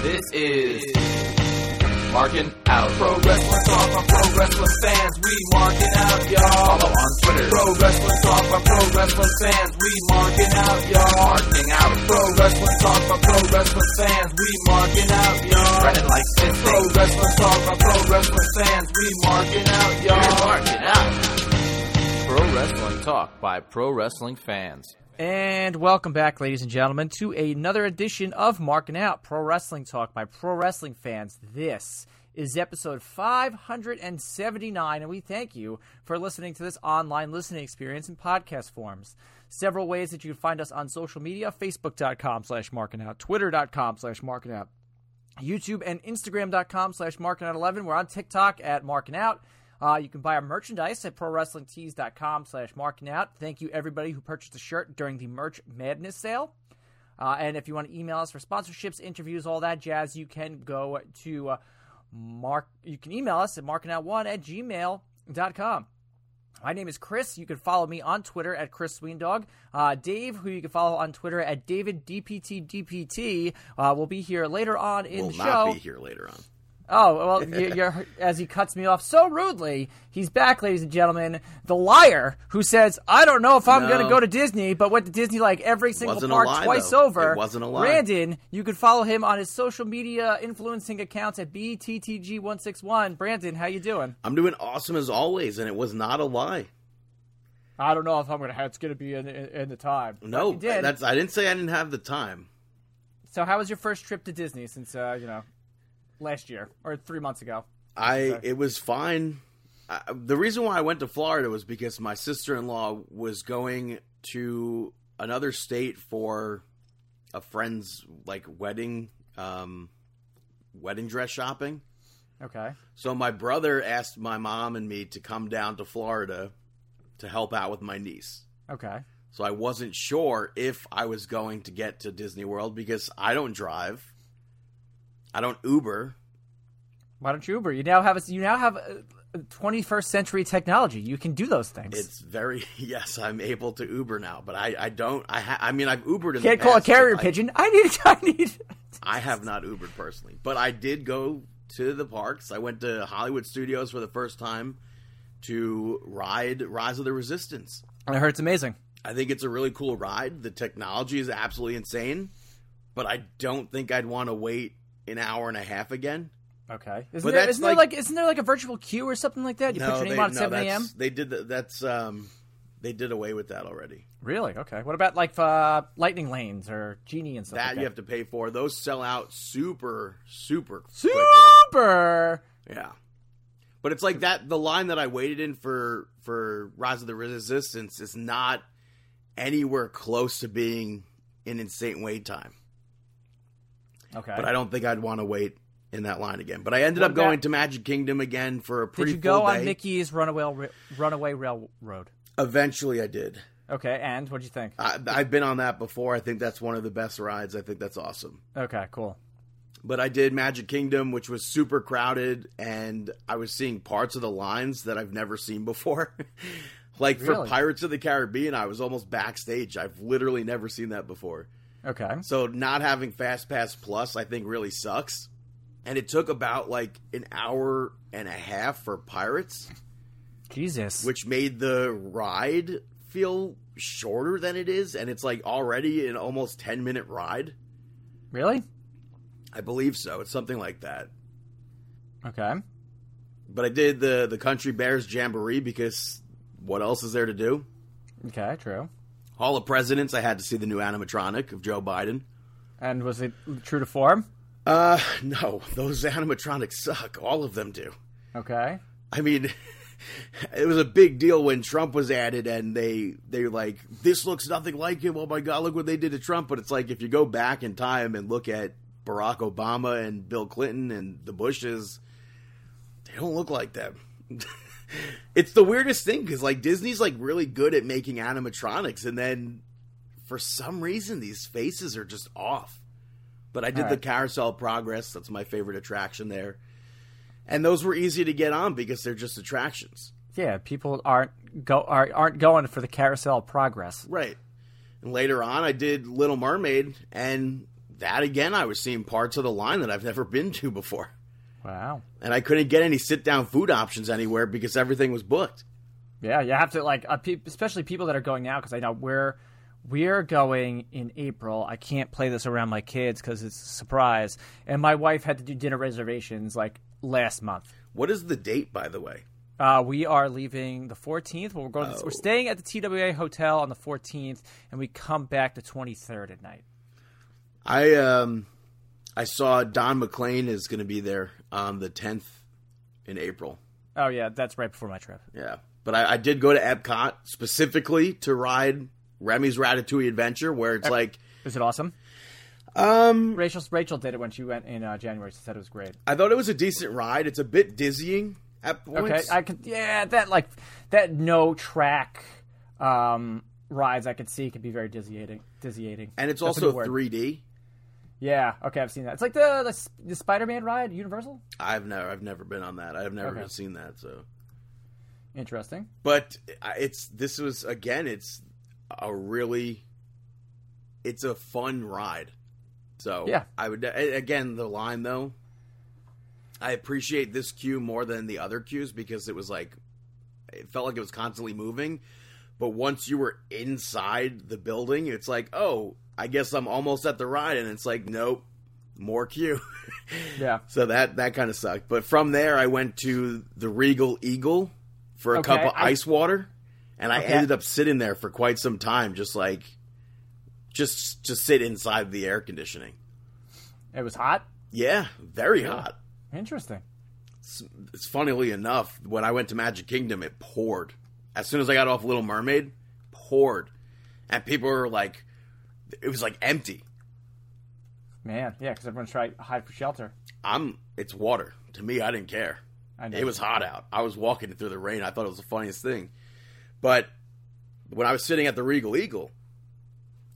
This is Marking Out. Pro Wrestling Talk by Pro Wrestling fans. We marking out, y'all. Follow on Twitter. Pro Wrestling Talk by Pro Wrestling fans. We marking out, y'all. Marking Out. Pro Wrestling Talk by Pro Wrestling fans. We marking out, y'all. Spreading like this. Pro Wrestling Talk by Pro Wrestling fans. We marking out, y'all. Marking Out. Pro Wrestling Talk by Pro Wrestling fans. And welcome back, ladies and gentlemen, to another edition of Marking Out Pro Wrestling Talk by Pro Wrestling fans. This is episode 579, and we thank you for listening to this online listening experience in podcast forms. Several ways that you can find us on social media facebook.com slash marking out, twitter.com slash marking out, YouTube and Instagram.com slash marking out 11. We're on TikTok at marking out. Uh, you can buy our merchandise at prowrestlingtees.com slash marking out. Thank you, everybody who purchased a shirt during the Merch Madness sale. Uh, and if you want to email us for sponsorships, interviews, all that jazz, you can go to uh, mark. You can email us at markingout1 at gmail.com. My name is Chris. You can follow me on Twitter at Chris Sweendog. Uh, Dave, who you can follow on Twitter at David DPTDPT, uh, will be here later on in will the not show. be here later on. Oh well, you- you're, as he cuts me off so rudely, he's back, ladies and gentlemen. The liar who says, "I don't know if I'm going to go to Disney, but went to Disney like every single Wasn't park lie, twice though. over." It wasn't a lie. Brandon, you can follow him on his social media influencing accounts at bttg161. Brandon, how you doing? I'm doing awesome as always, and it was not a lie. I don't know if I'm going to. It's going to be in, in, in the time. No, did. that's I didn't say I didn't have the time. So, how was your first trip to Disney since uh, you know last year or three months ago? I it was fine. I, the reason why I went to Florida was because my sister-in-law was going to another state for a friend's like wedding um wedding dress shopping. Okay. So my brother asked my mom and me to come down to Florida to help out with my niece. Okay. So I wasn't sure if I was going to get to Disney World because I don't drive. I don't Uber. Why don't you Uber? You now have a, you now have uh, 21st century technology. You can do those things. It's very yes, I'm able to Uber now, but I, I don't. I ha, I mean I've Ubered in Can't call a past, but carrier I- pigeon. I need. I need. I have not Ubered personally, but I did go to the parks. I went to Hollywood Studios for the first time to ride Rise of the Resistance. I heard it's amazing. I think it's a really cool ride. The technology is absolutely insane, but I don't think I'd want to wait an hour and a half again. Okay. Isn't, But there, isn't there like- like isn't there like a virtual queue or something like that? You put your name they, on at no, 7 a.m. They did the, that's um they did away with that already. Really? Okay. What about like uh, lightning lanes or genie and stuff? That like you have to pay for. Those sell out super super quickly. Super. Yeah. But it's like that the line that I waited in for for Rise of the Resistance is not anywhere close to being an insane wait time. Okay. But I don't think I'd want to wait in that line again. But I ended What up going about- to Magic Kingdom again for a Did pretty you go on day. Mickey's Runaway Runaway Railroad? Eventually I did. Okay. And what'd you think? I, I've been on that before. I think that's one of the best rides. I think that's awesome. Okay. Cool. But I did Magic Kingdom, which was super crowded, and I was seeing parts of the lines that I've never seen before. like for Pirates of the Caribbean, I was almost backstage. I've literally never seen that before. Okay. So not having Fast Pass Plus, I think, really sucks. And it took about like an hour and a half for Pirates, Jesus. which made the ride feel shorter than it is, and it's like already an almost ten minute ride. really? I believe so. It's something like that. Okay. But I did the the Country Bears Jamboree because what else is there to do? Okay. True. Hall of Presidents. I had to see the new animatronic of Joe Biden. And was it true to form? Uh, no, those animatronics suck. All of them do. Okay. I mean, it was a big deal when Trump was added, and they they were like, this looks nothing like him. Oh my god, look what they did to Trump. But it's like if you go back in time and look at Barack Obama and Bill Clinton and the Bushes, they don't look like them. it's the weirdest thing because like Disney's like really good at making animatronics, and then for some reason these faces are just off. But I did the Carousel Progress. That's my favorite attraction there. And those were easy to get on because they're just attractions. Yeah, people aren't go are, aren't going for the carousel progress. Right. And later on, I did Little Mermaid, and that again, I was seeing parts of the line that I've never been to before. Wow. And I couldn't get any sit down food options anywhere because everything was booked. Yeah, you have to like, uh, pe- especially people that are going now, because I know we're we're going in April. I can't play this around my kids because it's a surprise. And my wife had to do dinner reservations like last month. What is the date, by the way? Uh, we are leaving the 14th. We're going. Oh. We're staying at the TWA hotel on the 14th, and we come back the 23rd at night. I um I saw Don McLean is going to be there on the 10th in April. Oh yeah, that's right before my trip. Yeah, but I, I did go to Epcot specifically to ride Remy's Ratatouille Adventure, where it's like Is it awesome? um Rachel Rachel did it when she went in uh, January. She said it was great. I thought it was a decent ride. It's a bit dizzying at points. Okay, I could. Yeah, that like that no track um, rides I could see could be very dizzying. Dizzying. and it's That's also 3D. Yeah. Okay, I've seen that. It's like the the, the Spider Man ride, Universal. I've never I've never been on that. I've never Okay. seen that. So, Interesting. but it's this was again. It's a really it's a fun ride. So Yeah. I would again the line though. I appreciate this queue more than the other queues because it was like it felt like it was constantly moving. But once you were inside the building, it's like, oh, I guess I'm almost at the ride, and it's like, nope, more queue. Yeah. So that that kind of sucked. But from there, I went to the Regal Eagle for a Okay, cup of I- ice water, and I ended up sitting there for quite some time, just like just just sit inside the air conditioning. It was hot. Yeah, very hot. Interesting. It's funnily enough, when I went to Magic Kingdom, it poured. As soon as I got off Little Mermaid, poured, and people were like, it was like empty. Man, yeah, because everyone's trying to hide for shelter. I'm. It's water to me. I didn't care. I know. It was hot out. I was walking through the rain. I thought it was the funniest thing. But when I was sitting at the Regal Eagle,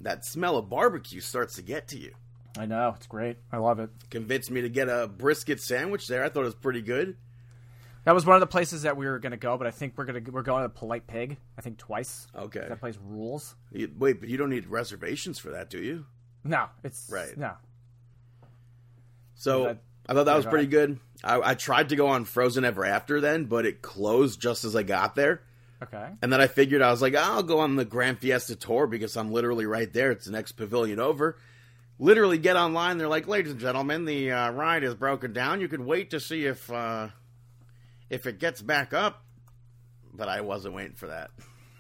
that smell of barbecue starts to get to you. I know. It's great. I love it. Convinced me to get a brisket sandwich there. I thought it was pretty good. That was one of the places that we were going to go, but I think we're going to we're going to Polite Pig. I think twice. Okay. That place rules. You- wait, but you don't need reservations for that, do you? No, it's Right. No, So that- I thought that was pretty good. I, I tried to go on Frozen Ever After then, but it closed just as I got there. okay. And then I figured I was like, I'll go on the Grand Fiesta tour because I'm literally right there. It's the next pavilion over. Literally get online. They're like, ladies and gentlemen, the uh, ride is broken down. You could wait to see if uh, if it gets back up. But I wasn't waiting for that.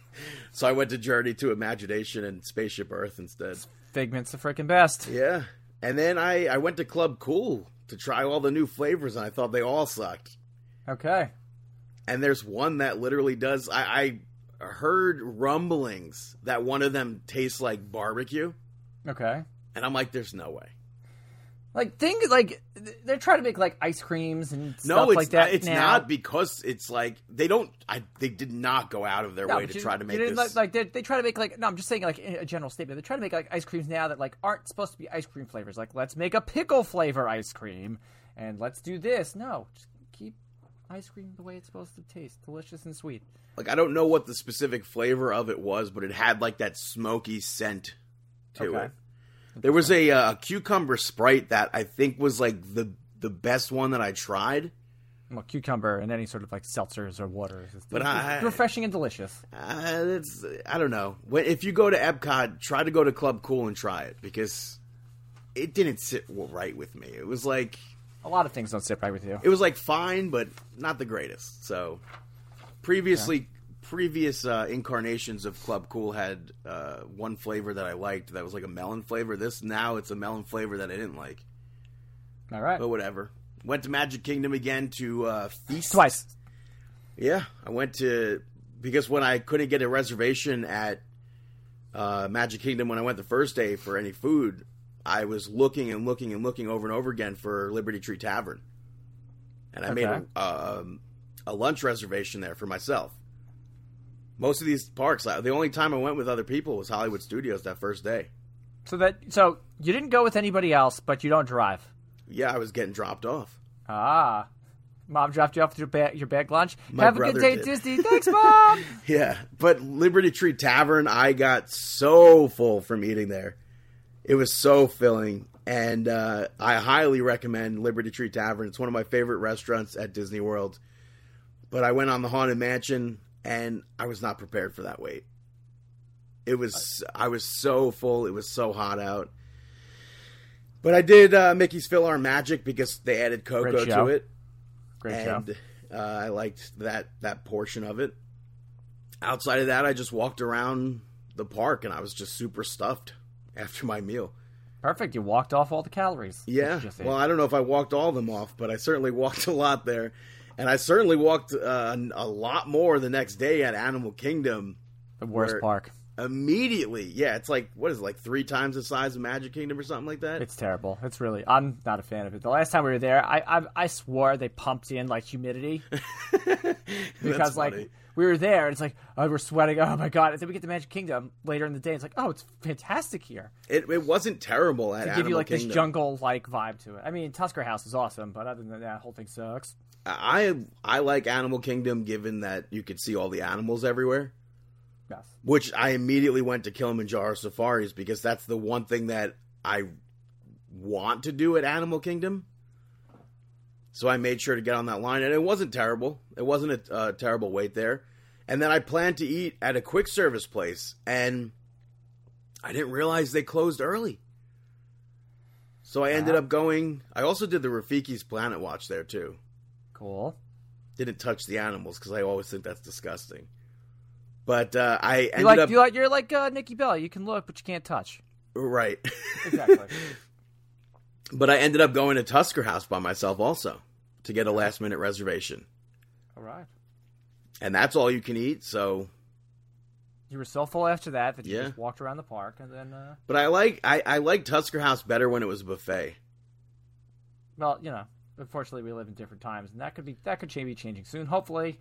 so I went to Journey to Imagination and Spaceship Earth instead. Figment's the freaking best. Yeah. And then I, I went to Club Cool to try all the new flavors, and I thought they all sucked. Okay. and there's one that literally does. I, I heard rumblings that one of them tastes like barbecue, Okay. and I'm like, "There's no way." Like things like they're trying to make like ice creams and No, stuff it's like that. It's now. not because it's like they don't. I they did not go out of their No, way to you- try to make this. Like, like they, they try to make like no, I'm just saying like a general statement. They try to make like ice creams now that like aren't supposed to be ice cream flavors. Like let's make a pickle flavor ice cream, and let's do this. No, just keep ice cream the way it's supposed to taste, delicious and sweet. like I don't know what the specific flavor of it was, but it had like that smoky scent to Okay. it. There was a, uh, cucumber sprite that I think was like the the best one that I tried. Well, cucumber and any sort of like seltzers or waters. It's, But it's I- refreshing and delicious. Uh, it's I don't know. If you go to Epcot, try to go to Club Cool and try it because it didn't sit right with me. It was like A lot of things don't sit right with you. it was like fine, but not the greatest. So previously, previous uh, incarnations of Club Cool had uh, one flavor that I liked that was like a melon flavor. This now it's a melon flavor that I didn't like. All right, But whatever. Went to Magic Kingdom again to uh, feast twice. Yeah, I went to because when I couldn't get a reservation at uh, Magic Kingdom when I went the first day for any food, I was looking and looking and looking over and over again for Liberty Tree Tavern, and I made a, um, a lunch reservation there for myself. Most of these parks, the only time I went with other people was Hollywood Studios that first day. So that so you didn't go with anybody else, but you don't drive. Yeah, I was getting dropped off. Ah. Mom dropped you off with your bag, your bag lunch. My Have a good day, did. Disney. Thanks, Mom. Yeah, but Liberty Tree Tavern, I got so full from eating there. It was so filling. and uh, I highly recommend Liberty Tree Tavern. It's one of my favorite restaurants at Disney World. But I went on the Haunted Mansion, and I was not prepared for that wait. It was I was so full. It was so hot out. But I did uh, Mickey's PhilharMagic because they added Coco Great show. to it, Great and uh, I liked that that portion of it. Outside of that, I just walked around the park, and I was just super stuffed after my meal. Perfect. You walked off all the calories. Yeah. Well, I don't know if I walked all of them off, but I certainly walked a lot there. And I certainly walked uh, a lot more the next day at Animal Kingdom. the worst park. Immediately. Yeah, it's like, what is it, like three times the size of Magic Kingdom or something like that? It's terrible. It's really. I'm not a fan of it. The last time we were there, I I, I swore they pumped in like humidity because like funny. we were there and it's like oh we're sweating. Oh my god! And then we get to Magic Kingdom later in the day. It's like oh it's fantastic here. It, it wasn't terrible at To Animal give you like Kingdom. this jungle like vibe to it. I mean Tusker House is awesome, but other than that, whole thing sucks. I I like Animal Kingdom given that you could see all the animals everywhere. Yes. Which I immediately went to Kilimanjaro Safaris because that's the one thing that I want to do at Animal Kingdom. So I made sure to get on that line, and it wasn't terrible. It wasn't a uh, terrible wait there. And then I planned to eat at a quick service place, and I didn't realize they closed early. So I ended Wow. up going. I also did the Rafiki's Planet Watch there too. Cool. Didn't touch the animals because I always think that's disgusting. But uh, I ended You like up you like you're like uh, Nikki Bell. You can look, but you can't touch. right. Exactly. but I ended up going to Tusker House by myself also to get a last minute reservation, all right. and that's all you can eat. So, You were so full after that that you Yeah. just walked around the park and then. Uh, but I like I, I like Tusker House better when it was a buffet. well, you know, unfortunately, we live in different times, and that could be that could change, be changing soon. Hopefully,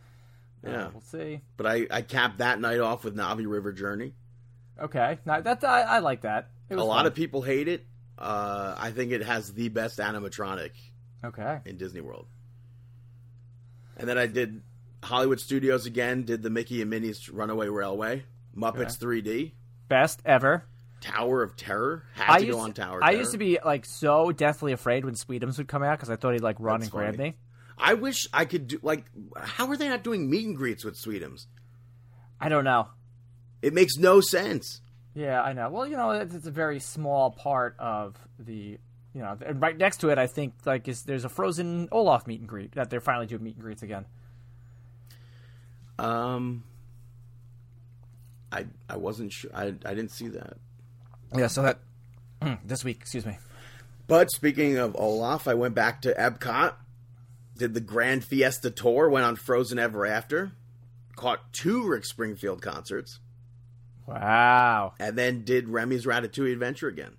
Uh, Yeah. we'll see. But I, I capped that night off with Na'vi River Journey. Okay, now that I, I like that. A lot fun. of people hate it. Uh, I think it has the best animatronic okay. in Disney World. And then I did Hollywood Studios again. Did the Mickey and Minnie's Runaway Railway, Muppets 3D, Best ever. Tower of Terror. Had I to used go on Tower. Of I Terror. used to be like so deathly afraid when Sweetums would come out because I thought he'd like run That's and grab me. I wish I could do like. How are they not doing meet and greets with Sweetums? I don't know. It makes no sense. Yeah, I know. Well, you know, it's, it's a very small part of the. You know, and right next to it, I think like is there's a frozen Olaf meet and greet that they're finally doing meet and greets again. Um, I I wasn't sure. I I didn't see that. Yeah, so that this week, excuse me. But speaking of Olaf, I went back to Epcot, did the Grand Fiesta tour, went on Frozen Ever After, caught two Rick Springfield concerts, Wow, and then did Remy's Ratatouille Adventure again.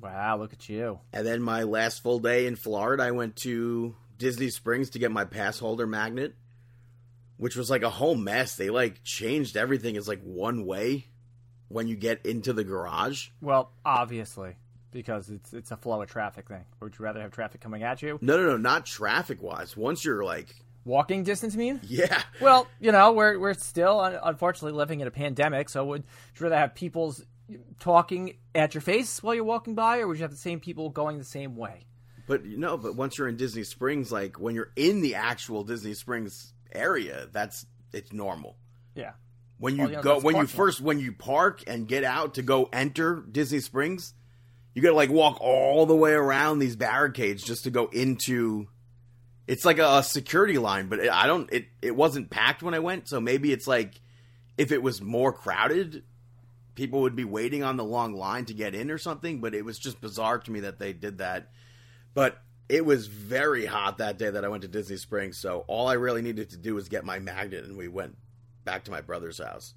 wow, look at you. And then my last full day in Florida, I went to Disney Springs to get my pass holder magnet, which was like a whole mess. They like changed everything It's like one way when you get into the garage. Well, obviously, because it's it's a flow of traffic thing. Would you rather have traffic coming at you? No, no, no, not traffic wise. Once you're like, Walking distance, mean? yeah, Well, you know, we're we're still unfortunately living in a pandemic. So would you rather have people's talking at your face while you're walking by, or would you have the same people going the same way? But you know, but once you're in Disney Springs, like when you're in the actual Disney Springs area, that's it's normal. Yeah. When you oh, yeah, go, when you first, when you park and get out to go enter Disney Springs, you got to like walk all the way around these barricades just to go into. It's like a, a security line, but it, I don't. It it wasn't packed when I went, so maybe it's like if it was more crowded, people would be waiting on the long line to get in or something. But it was just bizarre to me that they did that. But it was very hot that day that I went to Disney Springs, so all I really needed to do was get my magnet, and we went back to my brother's house.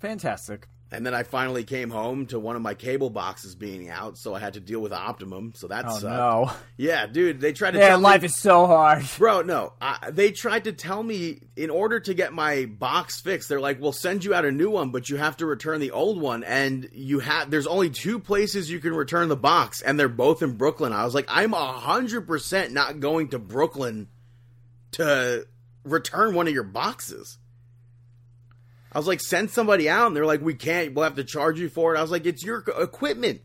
Fantastic. And then I finally came home to one of my cable boxes being out, so I had to deal with Optimum. So that Oh sucked. no. Yeah, dude, they tried to Yeah, life me, is so hard. bro. No, I, they tried to tell me in order to get my box fixed, they're like, "We'll send you out a new one, but you have to return the old one." And you have there's only two places you can return the box, and they're both in Brooklyn. I was like, I'm a hundred percent not going to Brooklyn to return one of your boxes. I was like, send somebody out, and they're like, we can't. We'll have to charge you for it. I was like, it's your equipment.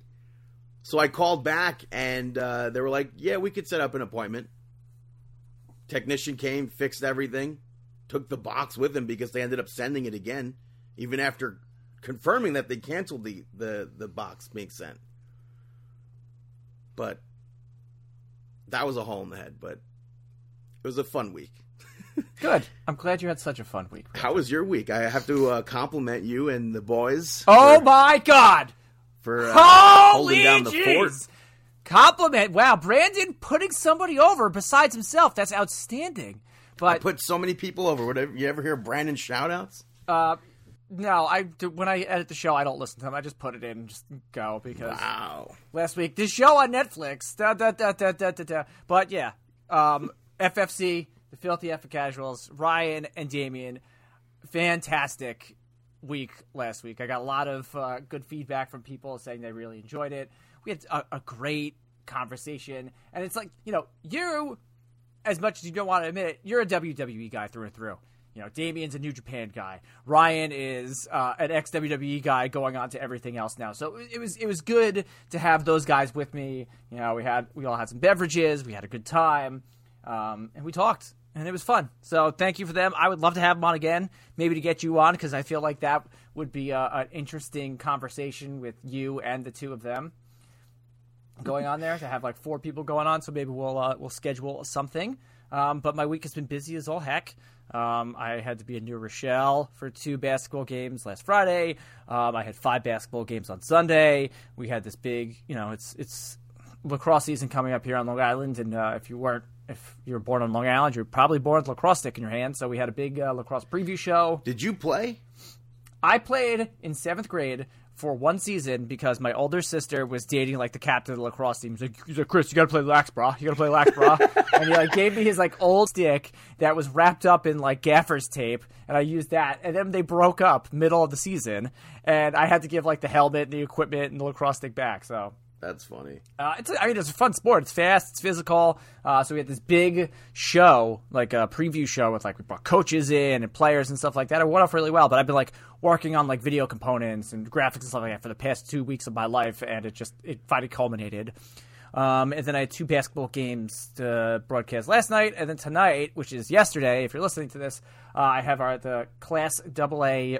So I called back and uh, they were like, "Yeah, we could set up an appointment." Technician came, fixed everything, took the box with him because they ended up sending it again, even after confirming that they canceled the the, the box being sent. But that was a hole in the head. But it was a fun week. Good. I'm glad you had such a fun week. How was your week? I have to uh, compliment you and the boys. Oh for, my God! for uh, holding down the fort. Compliment. Wow, Brandon putting somebody over besides himself. That's outstanding. I But put so many people over. Whatever. You ever hear Brandon shoutouts? uh, no, I when I edit the show, I don't listen to them. I just put it in and just go because Wow. last week this show on Netflix. Da, da, da, da, da, da, da. But yeah, um, FFC, the Filthy F for Casuals, Ryan and Damien, fantastic week last week. I got a lot of uh, good feedback from people saying they really enjoyed it. We had a, a great conversation, and it's like you know you, as much as you don't want to admit it, you're a WWE guy through and through. You know, Damien's a New Japan guy. Ryan is uh, an ex WWE guy going on to everything else now. So it was it was good to have those guys with me. You know, we had we all had some beverages, we had a good time, um, and we talked, and it was fun. So thank you for them. I would love to have them on again, maybe to get you on because I feel like that would be a, an interesting conversation with you and the two of them going on there to have like four people going on. So maybe we'll uh, we'll schedule something. Um, but my week has been busy as all heck. Um, I had to be in New Rochelle for two basketball games last Friday. Um, I had five basketball games on Sunday. We had this big, you know, it's it's lacrosse season coming up here on Long Island, and uh, if you weren't if you were born on Long Island, you're probably born with a lacrosse stick in your hand. So we had a big uh, lacrosse preview show. Did you play? I played in seventh grade for one season because my older sister was dating like the captain of the lacrosse team. He's like, he's like Chris, you gotta play lax, bra. You gotta play lax, bra. and he like gave me his like old stick that was wrapped up in like gaffer's tape, and I used that. And then they broke up middle of the season, and I had to give like the helmet, and the equipment, and the lacrosse stick back. So That's funny. uh, it's I mean it's a fun sport. It's fast. It's physical. Uh, so we had this big show, like a preview show with like we brought coaches in and players and stuff like that. It went off really well. But I've been like working on like video components and graphics and stuff like that for the past two weeks of my life, and it just it finally culminated. Um, and then I had two basketball games to broadcast last night, and then tonight, which is yesterday, if you're listening to this, uh, I have our the Class AA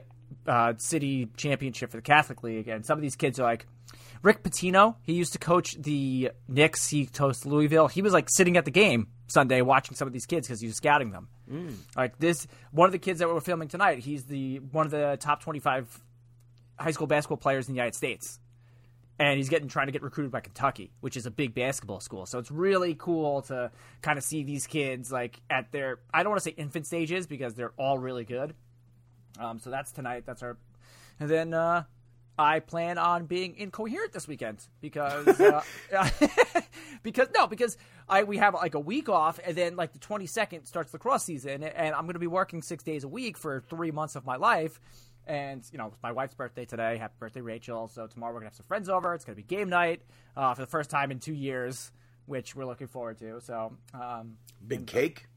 uh, City Championship for the Catholic League, and some of these kids are like Rick Pitino. He used to coach the Knicks. He coached Louisville. He was like sitting at the game Sunday watching some of these kids because he was scouting them. Like this, one of the kids that we're filming tonight. He's the one of the top twenty-five high school basketball players in the United States and he's getting trying to get recruited by Kentucky, which is a big basketball school. So it's really cool to kind of see these kids like at their I don't want to say infant stages because they're all really good. Um, so that's tonight. That's our, and then uh, I plan on being incoherent this weekend because uh, because no because I we have like a week off and then like the twenty second starts the cross season and I'm going to be working six days a week for three months of my life. And you know, it's my wife's birthday today. Happy birthday, Rachel! So tomorrow we're gonna have some friends over. It's gonna be game night uh, for the first time in two years, which we're looking forward to. So um, Big cake.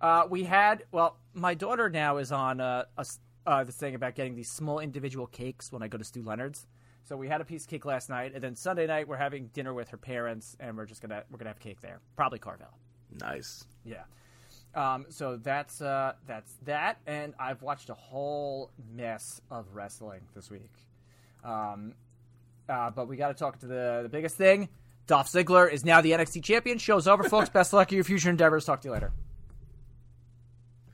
uh, we had well, my daughter now is on a, a s uh, this thing about getting these small individual cakes when I go to Stew Leonard's. So we had a piece of cake last night, and then Sunday night we're having dinner with her parents, and we're just gonna we're gonna have cake there, probably Carvel. Nice. Yeah. Um, so that's uh, that's that, and I've watched a whole mess of wrestling this week. Um, uh, but we got to talk to the the biggest thing. Dolph Ziggler is now the NXT champion. Show's over, folks. Best of luck in your future endeavors. Talk to you later.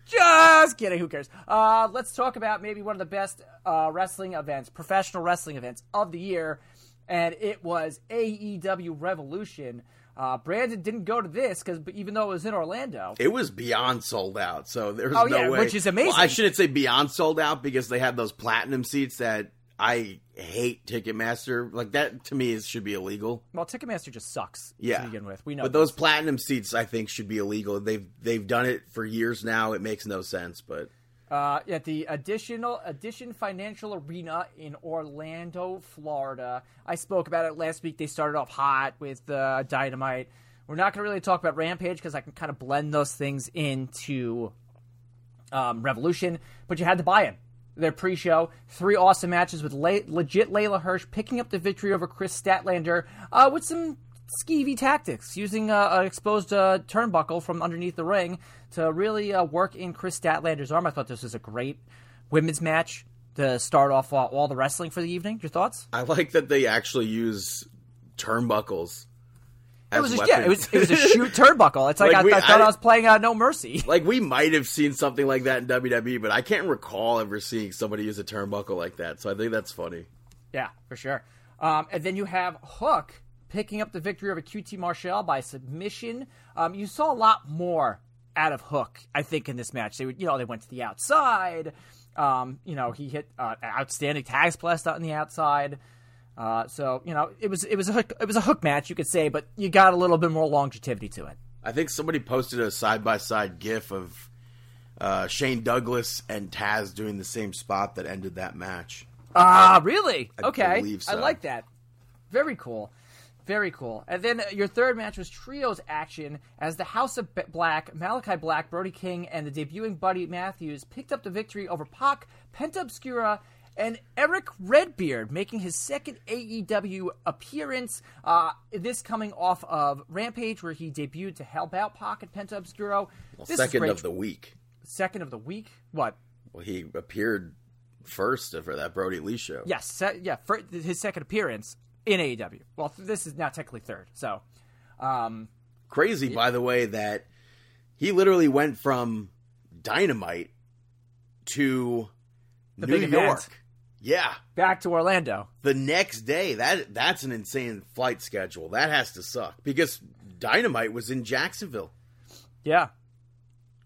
Just kidding. Who cares? Uh, let's talk about maybe one of the best uh, wrestling events, professional wrestling events of the year, and it was AEW Revolution. Uh, Brandon didn't go to this because even though it was in Orlando, It was beyond sold out, so there's Oh, no yeah, way. which is amazing. Well, I shouldn't say beyond sold out because they had those platinum seats that I hate Ticketmaster. Like that to me is should be illegal. well, Ticketmaster just sucks Yeah. to begin with. We know But those platinum seats I think should be illegal. They've they've done it for years now. It makes no sense, but Uh, at the additional Addition Financial Arena in Orlando, Florida. I spoke about it last week. They started off hot with uh, Dynamite. We're not going to really talk about Rampage because I can kind of blend those things into um, Revolution. But you had to buy in. Their pre-show. Three awesome matches with Le- legit Leyla Hirsch picking up the victory over Kris Statlander uh, with some skeevy tactics, using uh, an exposed uh, turnbuckle from underneath the ring to really uh, work in Kris Statlander's arm. I thought this was a great women's match to start off all the wrestling for the evening. Your thoughts? I like that they actually use turnbuckles. It was a, yeah, it was it was a shoot turnbuckle. It's like, Like I, we- I thought I, I- was playing uh, No Mercy. like we might have seen something like that in WWE, but I can't recall ever seeing somebody use a turnbuckle like that. So I think that's funny. Yeah, for sure. Um, and then you have Hook picking up the victory over QT Marshall by submission. Um, you saw a lot more out of Hook, I think, in this match. They, would- you know, they went to the outside. Um, you know, he hit uh, an outstanding tag splash on the outside. Uh, so you know, it was it was a hook, it was a hook match, you could say, but you got a little bit more longevity to it. I think somebody posted a side by side GIF of uh, Shane Douglas and Taz doing the same spot that ended that match. Ah, really? okay, believe I like that. Very cool. Very cool. And then uh, your third match was trios action as the House of Black, Malakai Black, Brody King, and the debuting Buddy Matthews picked up the victory over Pac, Penta Oscuro, and Eric Redbeard, making his second AEW appearance. Uh, this coming off of Rampage, where he debuted to help out and Penta Oscuro. Well, This second of the week. second of the week. What? Well, he appeared first for that Brodie Lee show. Yes, se- yeah, for his second appearance in AEW. Well, th- this is now technically third. So, um, Crazy, by the way, that he literally went from Dynamite to The New York. event. Yeah, back to Orlando. the next day. That that's an insane flight schedule. That has to suck because Dynamite was in Jacksonville. Yeah.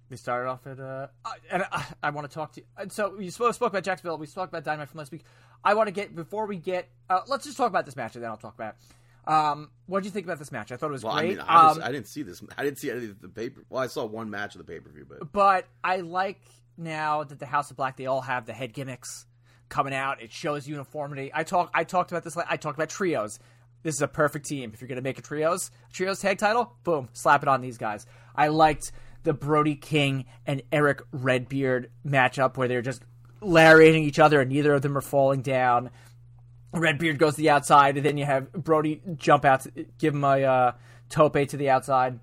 We started off at, uh, uh, and I, I want to talk to you. And so we spoke, spoke about Jacksonville. We spoke about Dynamite from last week. I want to get, before we get, uh, let's just talk about this match and then I'll talk about it. Um, what did you think about this match? I thought it was Well, great. I mean, I, um, I didn't see this. I didn't see any of the paper. Well, I saw one match of the pay per view, but but I like now that the House of Black they all have the head gimmicks coming out. It shows uniformity. I talk I talked about this. I talked about trios. This is a perfect team. If you're going to make a trios trios tag title, boom, slap it on these guys. I liked the Brody King and Eric Redbeard matchup where they're just lariating each other and neither of them are falling down. Redbeard goes to the outside, and then you have Brody jump out, to give him a uh, tope to the outside.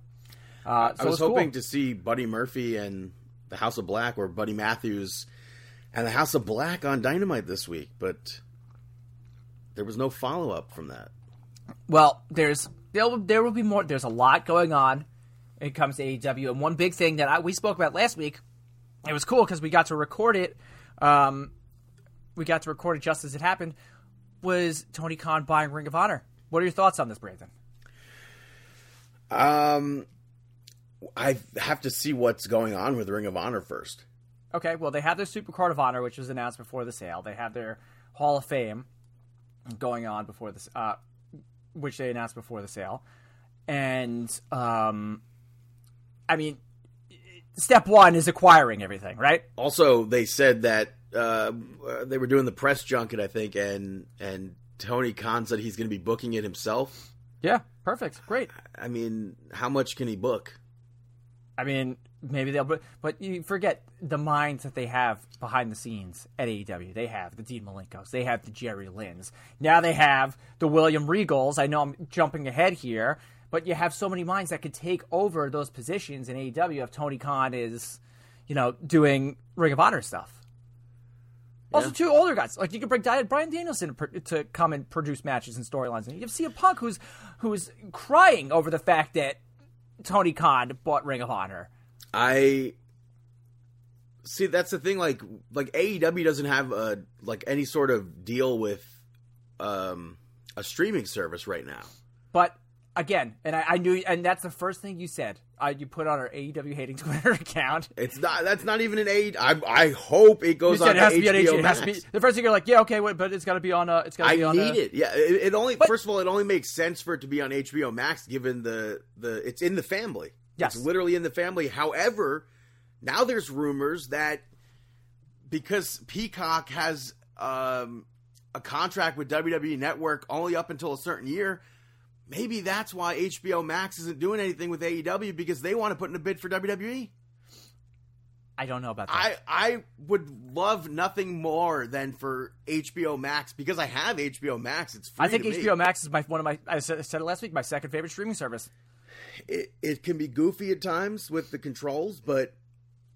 Uh, so I was cool. hoping to see Buddy Murphy and the House of Black, or Buddy Matthews and the House of Black on Dynamite this week, but there was no follow up from that. Well, there's there will, there will be more. There's a lot going on when it comes to AEW, and one big thing that I, we spoke about last week. It was cool because we got to record it. Um, we got to record it just as it happened. Was Tony Khan buying Ring of Honor? What are your thoughts on this, Brandon? Um, I have to see what's going on with Ring of Honor first. Okay, well, they have their Super Card of Honor, which was announced before the sale. They have their Hall of Fame going on before this, uh, which they announced before the sale. And, um, I mean, step one is acquiring everything, right? Also, they said that uh, they were doing the press junket, I think, and and Tony Khan said he's going to be booking it himself. Yeah, perfect, great. I mean, how much can he book? I mean, maybe they'll, but, but you forget the minds that they have behind the scenes at AEW. They have the Dean Malenkos, they have the Jerry Lynns. Now they have the William Regals. I know I'm jumping ahead here, but you have so many minds that could take over those positions in AEW if Tony Khan is, you know, doing Ring of Honor stuff. Also, two older guys like you could bring Bryan Danielson to, come and produce matches and storylines, and you see a Punk who's who's crying over the fact that Tony Khan bought Ring of Honor. I see. That's the thing. Like, like AEW doesn't have a like any sort of deal with um a streaming service right now. But again, and I, I knew, and that's the first thing you said. Uh, you put on our AEW hating Twitter account. It's not. That's not even an AEW. I, I hope it goes on it has to be on HBO HBO. It has to Max. be the first thing you're like, yeah, okay, wait, but it's got to be on. Uh, it's got to be on. need uh, it. Yeah, it, it only. But- first of all, it only makes sense for it to be on HBO Max, given the the it's in the family. Yes. it's literally in the family. However, now there's rumors that because Peacock has um, a contract with WWE Network only up until a certain year, maybe that's why HBO Max isn't doing anything with AEW because they want to put in a bid for. WWE. I don't know about that. I I would love nothing more than for HBO Max because I have HBO Max. It's free I think. HBO Max is my one of my. I said, I said it last week. My second favorite streaming service. It, it can be goofy at times with the controls, but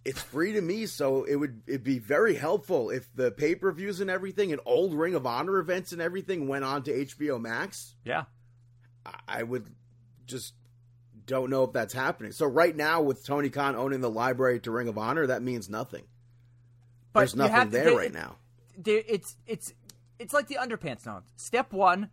it's free to me. So it would it'd be very helpful if the pay per views and everything and old Ring of Honor events and everything went on to HBO Max. Yeah. I- would just don't know if that's happening. So right now, with Tony Khan owning the library to Ring of Honor, that means nothing. But There's nothing there get- right now. there, it's it's it's like the underpants zone. Step one,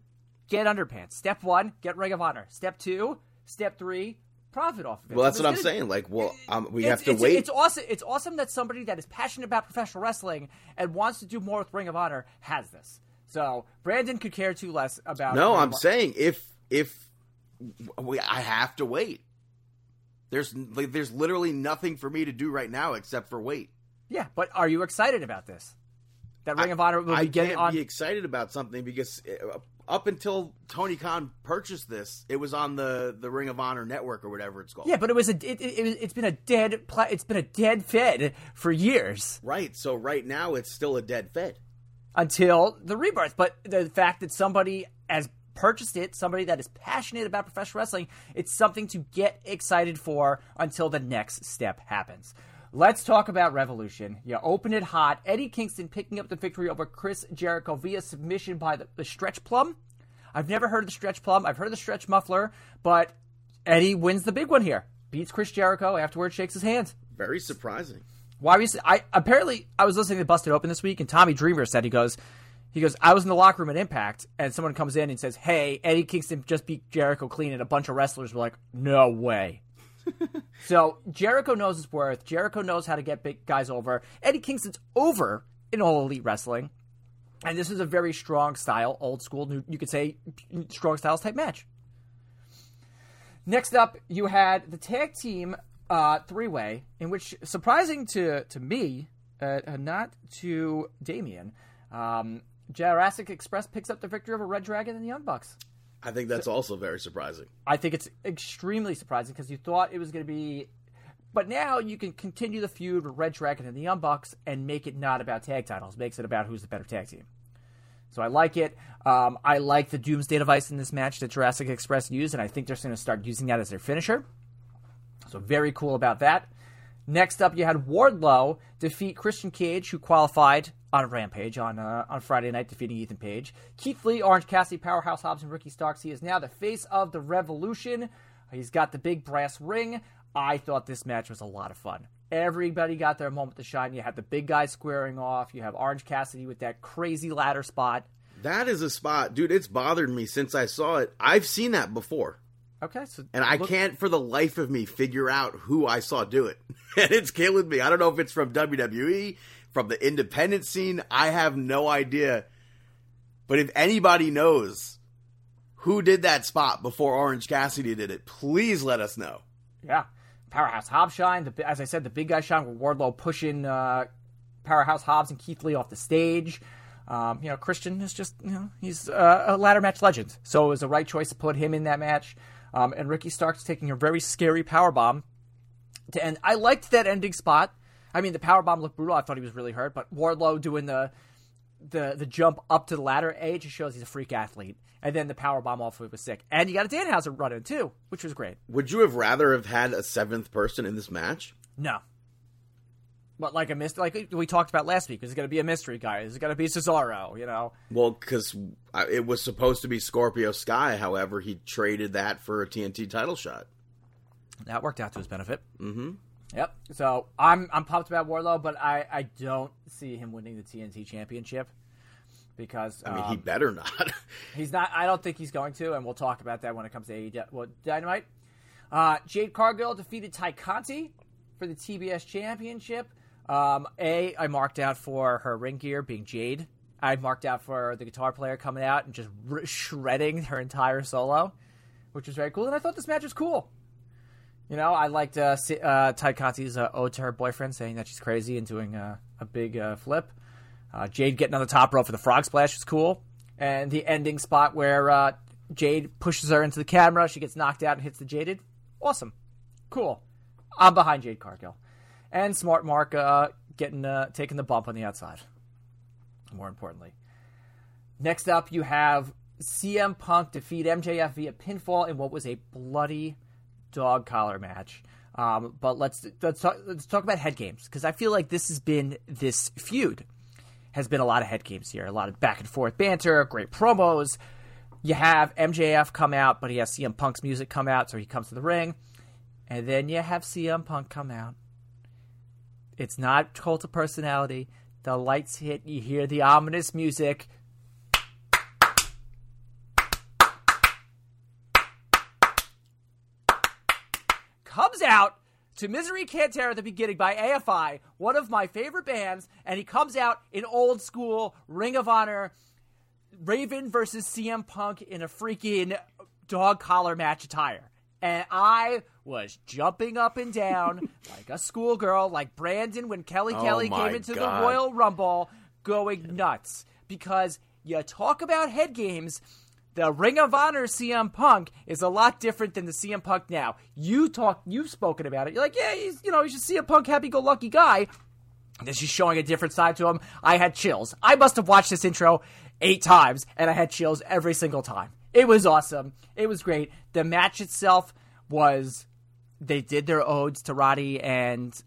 get underpants. Step one, get Ring of Honor. Step two, step three, profit off of it. Well, that's what I'm saying. Like, well, um, we have to it's- wait. It's awesome. It's awesome that somebody that is passionate about professional wrestling and wants to do more with Ring of Honor has this. So Brandon could care too less about. No, Ring I'm saying if if we, I have to wait. There's like, there's literally nothing for me to do right now except for wait. Yeah, but are you excited about this? That Ring of Honor will I be getting can't on. be excited about something because uh, up until Tony Khan purchased this, it was on the the Ring of Honor network or whatever it's called. yeah, but it was a. It, it, it, it's been a dead. Pla- it's been a dead fed for years. Right. So right now it's still a dead fed. until the rebirth. But the fact that somebody has purchased it, somebody that is passionate about professional wrestling, it's something to get excited for until the next step happens. Let's talk about Revolution. You open it hot. Eddie Kingston picking up the victory over Chris Jericho via submission by the, the stretch plum. I've never heard of the stretch plum. I've heard of the stretch muffler, but Eddie wins the big one here. Beats Chris Jericho. Afterwards, shakes his hand. Very surprising. Why we? I apparently I was listening to Busted Open this week, and Tommy Dreamer said he goes, he goes, I was in the locker room at Impact, and someone comes in and says, "Hey, Eddie Kingston just beat Jericho clean," and a bunch of wrestlers were like, "No way." so Jericho knows his worth. Jericho knows how to get big guys over. Eddie Kingston's over in all elite wrestling, and this is a very strong style, old school, you could say, strong styles type match. Next up, you had the tag team uh, three way, in which, surprising to to me, uh, uh, not to Damien, um, Jurassic Express picks up the victory over Red Dragon and the Young Bucks. I think that's also very surprising. I think it's extremely surprising because you thought it was going to be. But now you can continue the feud with Red Dragon and the Young Bucks and make it not about tag titles. Makes it about who's the better tag team. So I like it. Um, I like the Doomsday device in this match that Jurassic Express used, and I think they're going to start using that as their finisher. So very cool about that. Next up, you had Wardlow defeat Christian Cage, who qualified on Rampage on uh, on Friday night, defeating Ethan Page. Keith Lee, Orange Cassidy, Powerhouse Hobbs, and Ricky Starks. He is now the face of the Revolution. He's got the big brass ring. I thought this match was a lot of fun. Everybody got their moment to shine. You had the big guy squaring off. You have Orange Cassidy with that crazy ladder spot. That is a spot, dude. It's bothered me since I saw it. I've seen that before. Okay, so And I look- can't for the life of me figure out who I saw do it. and it's killing me. I don't know if it's from WWE, from the independent scene. I have no idea. But if anybody knows who did that spot before Orange Cassidy did it, please let us know. Yeah, Powerhouse Hobbs shine. The, as I said, the big guy shine with Wardlow pushing uh, Powerhouse Hobbs and Keith Lee off the stage. Um, you know, Christian is just you know he's uh, a ladder match legend, so it was the right choice to put him in that match. Um, and Ricky Starks taking a very scary power bomb to end. I liked that ending spot. I mean, the power bomb looked brutal. I thought he was really hurt, but Wardlow doing the the the jump up to the ladder, a just shows he's a freak athlete. And then the power bomb off of it was sick. And you got a Danhausen running too, which was great. Would you have rather have had a seventh person in this match? No. But like a mystery, like we talked about last week, is it going to be a mystery guy? Is it going to be Cesaro? You know, Well, because it was supposed to be Scorpio Sky. However, he traded that for a TNT title shot. that worked out to his benefit. Mm-hmm. Yep. So I'm I'm pumped about Wardlow, but I I don't see him winning the TNT Championship because I mean, he um, better not. He's not. I don't think he's going to, and we'll talk about that when it comes to AEW. Well, Dynamite. Uh, Jade Cargill defeated Tay Conti for the TBS Championship. Um, a, I marked out for her ring gear being Jade. I marked out for the guitar player coming out and just r- shredding her entire solo, which was very cool. And I thought this match was cool. You know, I liked uh, uh, Tay Conti's uh, ode to her boyfriend, saying that she's crazy and doing uh, a big uh, flip. Uh, Jade getting on the top rope for the frog splash was cool. And the ending spot where uh, Jade pushes her into the camera, she gets knocked out and hits the Jaded. Awesome. Cool. I'm behind Jade Cargill. and Smart Mark getting taking the bump on the outside. More importantly, next up you have CM Punk defeat MJF via pinfall in what was a bloody dog collar match. Um, but let's let's talk let's talk about head games because I feel like this has been this feud has been a lot of head games here, a lot of back and forth banter, great promos. You have MJF come out, but he has CM Punk's music come out, so he comes to the ring, and then you have CM Punk come out. It's not cult of personality. The lights hit, you hear the ominous music. Comes out to Miseria Cantare at the beginning by AFI, one of my favorite bands, and he comes out in old school Ring of Honor Raven versus CM Punk in a freaking dog collar match attire. And I was jumping up and down like a schoolgirl, like Brandon when Kelly Oh Kelly came into God. the Royal Rumble, going nuts. Because you talk about head games, the Ring of Honor CM Punk is a lot different than the CM Punk now. You talk, you've spoken about it. You're like, yeah, he's you know he's just CM Punk, happy-go-lucky guy. This is showing a different side to him. I had chills. I must have watched this intro eight times, and I had chills every single time. It was awesome. It was great. The match itself was. They did their odes to Roddy and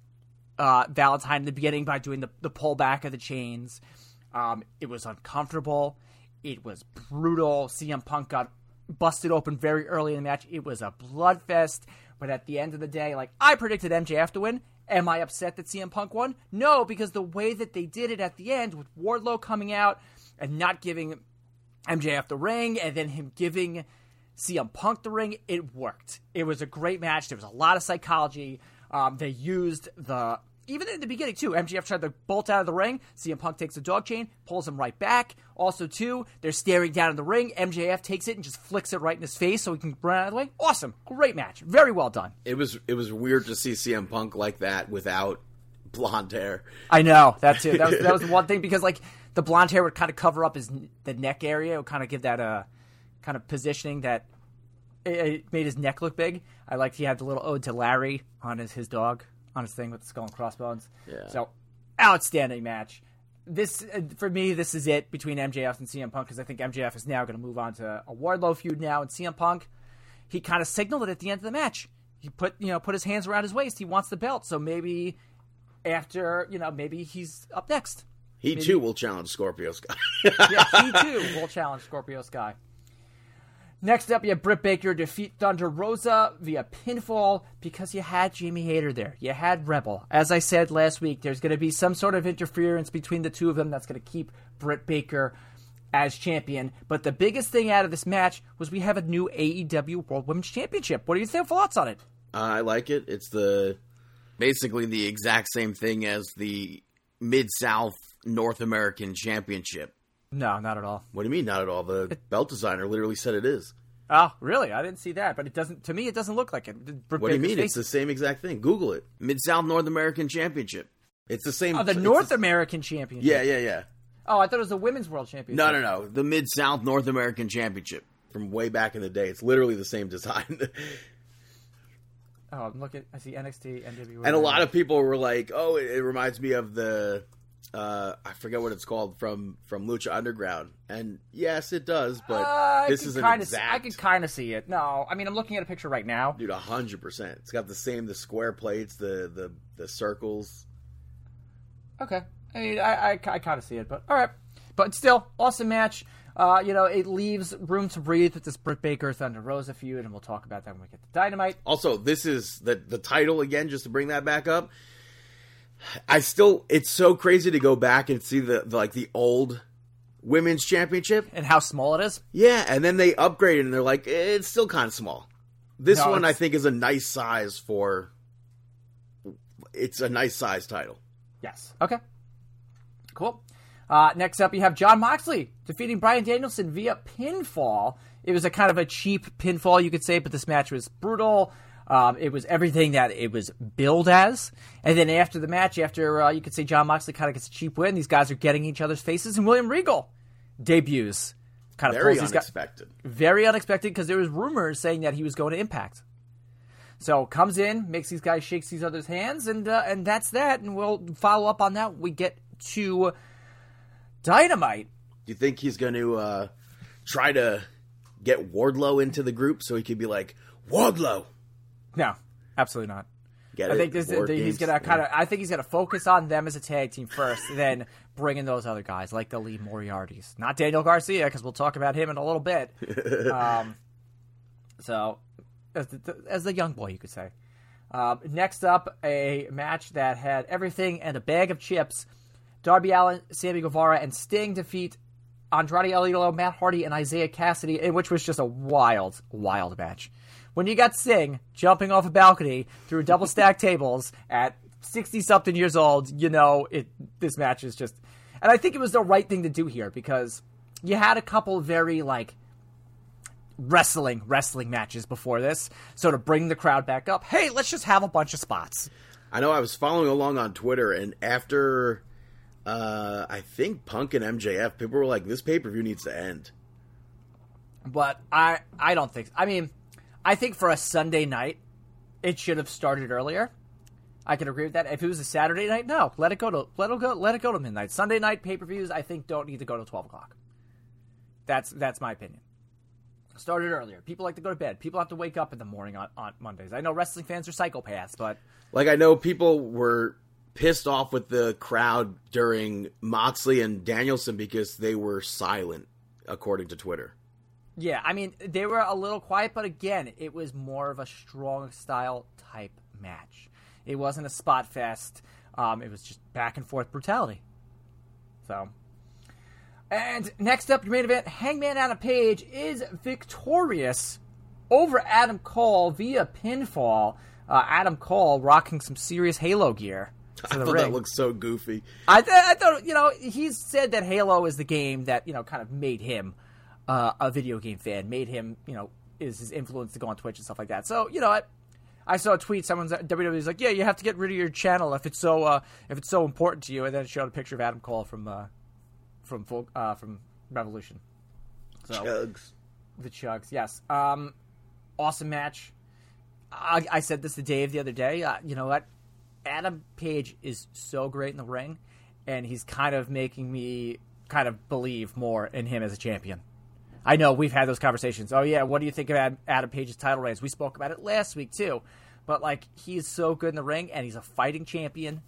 uh, Valentine in the beginning by doing the, the pullback of the chains. Um, it was uncomfortable. It was brutal. CM Punk got busted open very early in the match. It was a bloodfest. But at the end of the day, like I predicted MJF to win. Am I upset that CM Punk won? No, because the way that they did it at the end with Wardlow coming out and not giving MJF the ring and then him giving CM Punk the ring, it worked. It was a great match. There was a lot of psychology. Um, they used the even in the beginning too. MJF tried to bolt out of the ring. CM Punk takes the dog chain, pulls him right back. Also too, they're staring down in the ring. MJF takes it and just flicks it right in his face so he can run out of the way. Awesome, great match, very well done. It was it was weird to see CM Punk like that without blonde hair. I know that too. That was that was the one thing because like the blonde hair would kind of cover up his the neck area. It would kind of give that uh kind of positioning that it, it made his neck look big. I liked he had the little ode to Larry on his his dog on his thing with the skull and crossbones. Yeah. So outstanding match. This uh, for me, this is it between MJF and CM Punk because I think MJF is now going to move on to a Wardlow feud now, and CM Punk he kind of signaled it at the end of the match. He put you know put his hands around his waist. He wants the belt, so maybe after you know maybe he's up next. He too will challenge Scorpio Sky. Yeah, he too will challenge Scorpio Sky. Next up, you have Britt Baker defeat Thunder Rosa via pinfall because you had Jamie Hayter there. You had Rebel. As I said last week, there's going to be some sort of interference between the two of them that's going to keep Britt Baker as champion. But the biggest thing out of this match was we have a new AEW World Women's Championship. What are your thoughts on it? I like it. It's the basically the exact same thing as the Mid South North American Championship. No, not at all. What do you mean? Not at all. The belt designer literally said it is. Oh, really? I didn't see that, but it doesn't. To me, it doesn't look like it. What do you mean? face- It's the same exact thing. Google it. Mid South North American Championship. It's the same. oh, the North the- American Championship. Yeah, yeah, yeah. Oh, I thought it was the Women's World Championship. No, no, no. The Mid South North American Championship from way back in the day. It's literally the same design. Oh, I'm looking. I see NXT, NWA. and a lot of people were like, "Oh, it, it reminds me of the." Uh, I forget what it's called from from Lucha Underground, and yes, it does. But Uh, this is an kind of. exact. I can kind of see it. No, I mean I'm looking at a picture right now. Dude, hundred percent. It's got the same the square plates, the the the circles. Okay, I mean I I, I kind of see it, but all right. But still, awesome match. Uh, you know, it leaves room to breathe with this Britt Baker Thunder Rosa feud, and we'll talk about that when we get to Dynamite. Also, this is the the title again. Just to bring that back up, I still it's so crazy to go back and see the, the like the old women's championship. And how small it is. Yeah, and then they upgraded and they're like, eh, it's still kind of small. This No, one I think is a nice size for. It's a nice size title. Yes. Okay. Cool. Uh, next up, you have Jon Moxley defeating Bryan Danielson via pinfall. It was a kind of a cheap pinfall, you could say, but this match was brutal. Um, it was everything that it was billed as. And then after the match, after uh, you could say Jon Moxley kind of gets a cheap win, these guys are getting each other's faces, and William Regal debuts. Kind of Very these guys unexpected. very unexpected because there was rumors saying that he was going to Impact. So comes in, makes these guys shakes these others' hands, and uh, and that's that. And we'll follow up on that. We get to Dynamite. Do you think he's going to uh, try to get Wardlow into the group so he could be like Wardlow? No, absolutely not. Get I it? think this, Board he's games? gonna kind of. I think he's gonna focus on them as a tag team first, then bring in those other guys like the Lee Moriarty's, not Daniel Garcia, because we'll talk about him in a little bit. um, so, as the, as the young boy, you could say. Um, next up, a match that had everything and a bag of chips. Darby Allin, Sammy Guevara, and Sting defeat Andrade El Idolo, Matt Hardy, and Isiah Kassidy, which was just a wild, wild match. When you got Sting jumping off a balcony through double stacked tables at sixty something years old, you know it. This match is just, and I think it was the right thing to do here because you had a couple very like wrestling wrestling matches before this, so to bring the crowd back up, hey, let's just have a bunch of spots. I know I was following along on Twitter, and after uh, I think Punk and MJF, people were like, "This pay per view needs to end." but I I don't think. I mean, I think for a Sunday night, it should have started earlier. I can agree with that. If it was a Saturday night, no, let it go to let it go let it go to midnight. Sunday night pay per views, I think, don't need to go to twelve o'clock. That's that's my opinion. Started earlier. People like to go to bed. People have to wake up in the morning on, on Mondays. I know wrestling fans are psychopaths, but Like I know people were pissed off with the crowd during Moxley and Danielson because they were silent, according to Twitter. Yeah, I mean, they were a little quiet, but again, it was more of a strong style type match. It wasn't a spot fest. Um, it was just back and forth brutality. So, and next up, your main event: Hangman Adam Page is victorious over Adam Cole via pinfall. Uh, Adam Cole rocking some serious Halo gear. I thought ring. that looked so goofy. I, th- I thought you know he's said that Halo is the game that you know kind of made him uh, a video game fan, made him you know is his influence to go on Twitch and stuff like that. So you know I, I saw a tweet someone's WWE's like yeah you have to get rid of your channel if it's so uh, if it's so important to you, and then it showed a picture of Adam Cole from uh, from full, uh, from Revolution. So Chugs. the chugs, yes. Um, awesome match. I, I said this to Dave the other day. Uh, you know what? Adam Page is so great in the ring, and he's kind of making me kind of believe more in him as a champion. I know we've had those conversations. Oh yeah, what do you think of Ad- Adam Page's title reigns? We spoke about it last week too. But like, he's so good in the ring, and he's a fighting champion.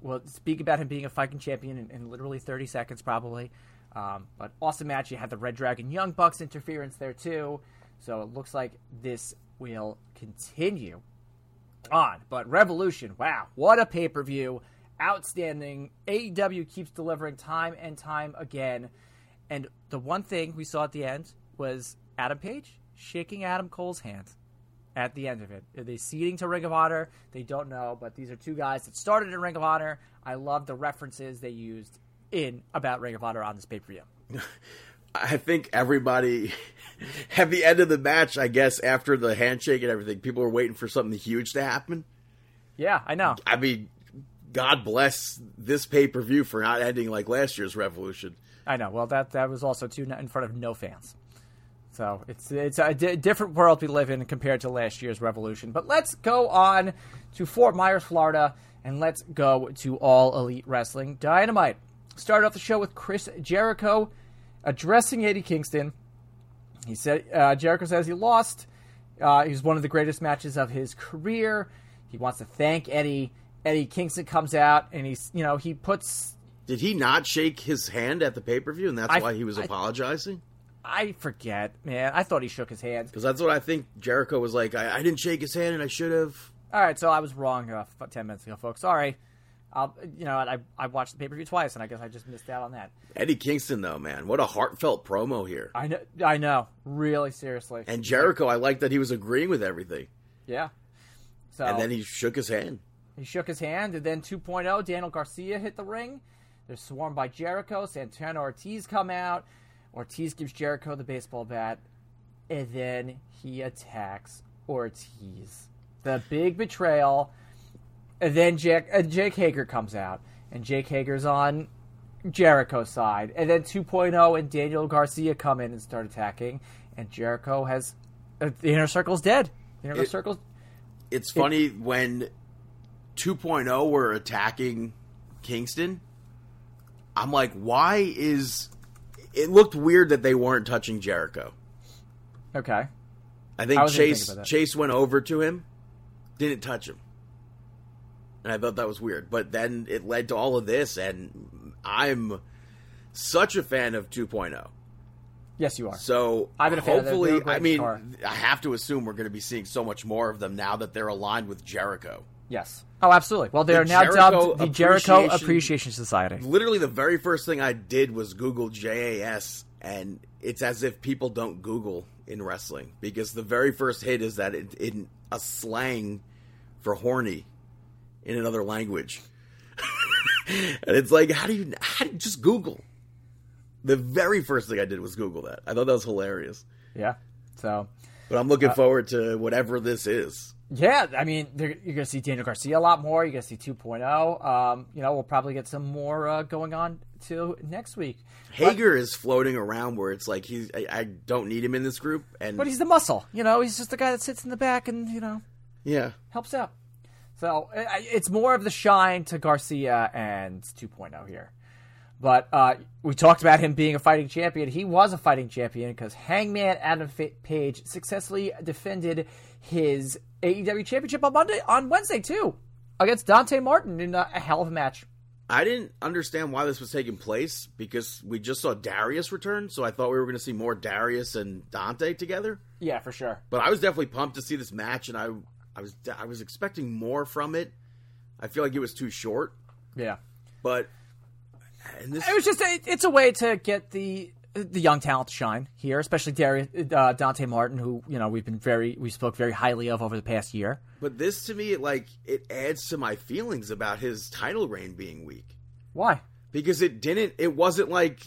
We'll speak about him being a fighting champion in, in literally 30 seconds, probably. Um, but awesome match. You had the Red Dragon Young Bucks interference there too. So it looks like this will continue on. But Revolution, wow, what a pay per view! Outstanding. AEW keeps delivering time and time again. And the one thing we saw at the end was Adam Page shaking Adam Cole's hand at the end of it. Are they ceding to Ring of Honor? They don't know, but these are two guys that started in Ring of Honor. I love the references they used in about Ring of Honor on this pay per view. I think everybody at the end of the match, I guess after the handshake and everything, people were waiting for something huge to happen. Yeah, I know. I mean, God bless this pay per view for not ending like last year's Revolution. I know. Well, that that was also too in front of no fans. So it's it's a different world we live in compared to last year's Revolution. But let's go on to Fort Myers, Florida, and let's go to All Elite Wrestling Dynamite. Started off the show with Chris Jericho addressing Eddie Kingston. He said uh, Jericho says he lost. Uh, he was one of the greatest matches of his career. He wants to thank Eddie. Eddie Kingston comes out and he's you know he puts Did he not shake his hand at the pay per view, and that's I- why he was I- apologizing? I forget man I thought he shook his hand. Because that's what I think Jericho was like. I, I didn't shake his hand, and I should have. All right, so I was wrong uh, ten minutes ago, folks. Sorry. I'll, you know, I I watched the pay per view twice, and I guess I just missed out on that. Eddie Kingston, though, man, what a heartfelt promo here. I know, I know, really seriously. And Jericho, I like that he was agreeing with everything, yeah. So and then he shook his hand. he shook his hand, and then 2.0, Daniel Garcia hit the ring. They're swarmed by Jericho. Santana Ortiz come out. Ortiz gives Jericho the baseball bat, and then he attacks Ortiz. The big betrayal. And then Jake, uh, Jake Hager comes out, and Jake Hager's on Jericho's side. And then 2.0 and Daniel Garcia come in and start attacking, and Jericho has uh, the inner circle's dead. The inner It- circle's it's funny when 2.0 were attacking Kingston. I'm like, why is it looked weird that they weren't touching Jericho? Okay. I I think wasn't Chase. Chase went over to him, didn't touch him, and I thought that was weird. But then it led to all of this, and I'm such a fan of 2.0. Yes, you are. So I've been a fan of hopefully, I mean. I have to assume we're going to be seeing so much more of them now that they're aligned with Jericho. Yes. Oh, absolutely. Well, they are now Jericho dubbed the Jericho Appreciation- Appreciation Society. Literally, the very first thing I did was Google JAS, and it's as if people don't Google in wrestling because the very first hit is that it in a slang for horny in another language, and it's like, how do you how do you just Google? The very first thing I did was Google that. I thought that was hilarious. Yeah. So, But I'm Uh, looking forward to whatever this is. Yeah, I mean, you're going to see Daniel Garcia a lot more. You're going to see 2.0. Um, you know, we'll probably get some more uh, going on to next week. Hager is floating around where it's like he's I, I don't need him in this group, and But he's the muscle. You know, he's just the guy that sits in the back and, you know, yeah, helps out. So it's more of the shine to Garcia and 2.0 here. But uh, we talked about him being a fighting champion. He was a fighting champion because Hangman Adam Page successfully defended his AEW championship on Monday, on Wednesday too, against Dante Martin in a, a hell of a match. I didn't understand why this was taking place because we just saw Darius return, so I thought we were going to see more Darius and Dante together. Yeah, for sure. But I was definitely pumped to see this match, and I I was I was expecting more from it. I feel like it was too short, Yeah, but and this it was just a, it's a way to get the the young talent to shine here, especially Darius, uh, Dante Martin, who you know we've been very we spoke very highly of over the past year. but this to me it like it adds to my feelings about his title reign being weak. Why? because it didn't it wasn't like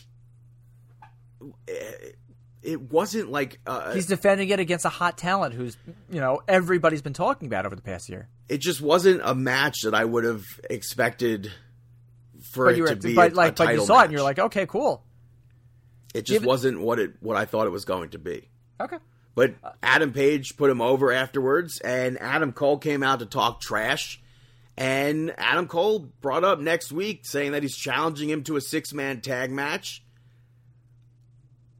it, it wasn't like uh, He's defending it against a hot talent who's, you know, everybody's been talking about over the past year. it just wasn't a match that I would have expected for But it you were, to be but a, like, a but you saw it and you're like, okay, cool, it just give it- wasn't what it what I thought it was going to be. okay. But Adam Page put him over afterwards, and Adam Cole came out to talk trash. And Adam Cole brought up next week saying that he's challenging him to a six man tag match.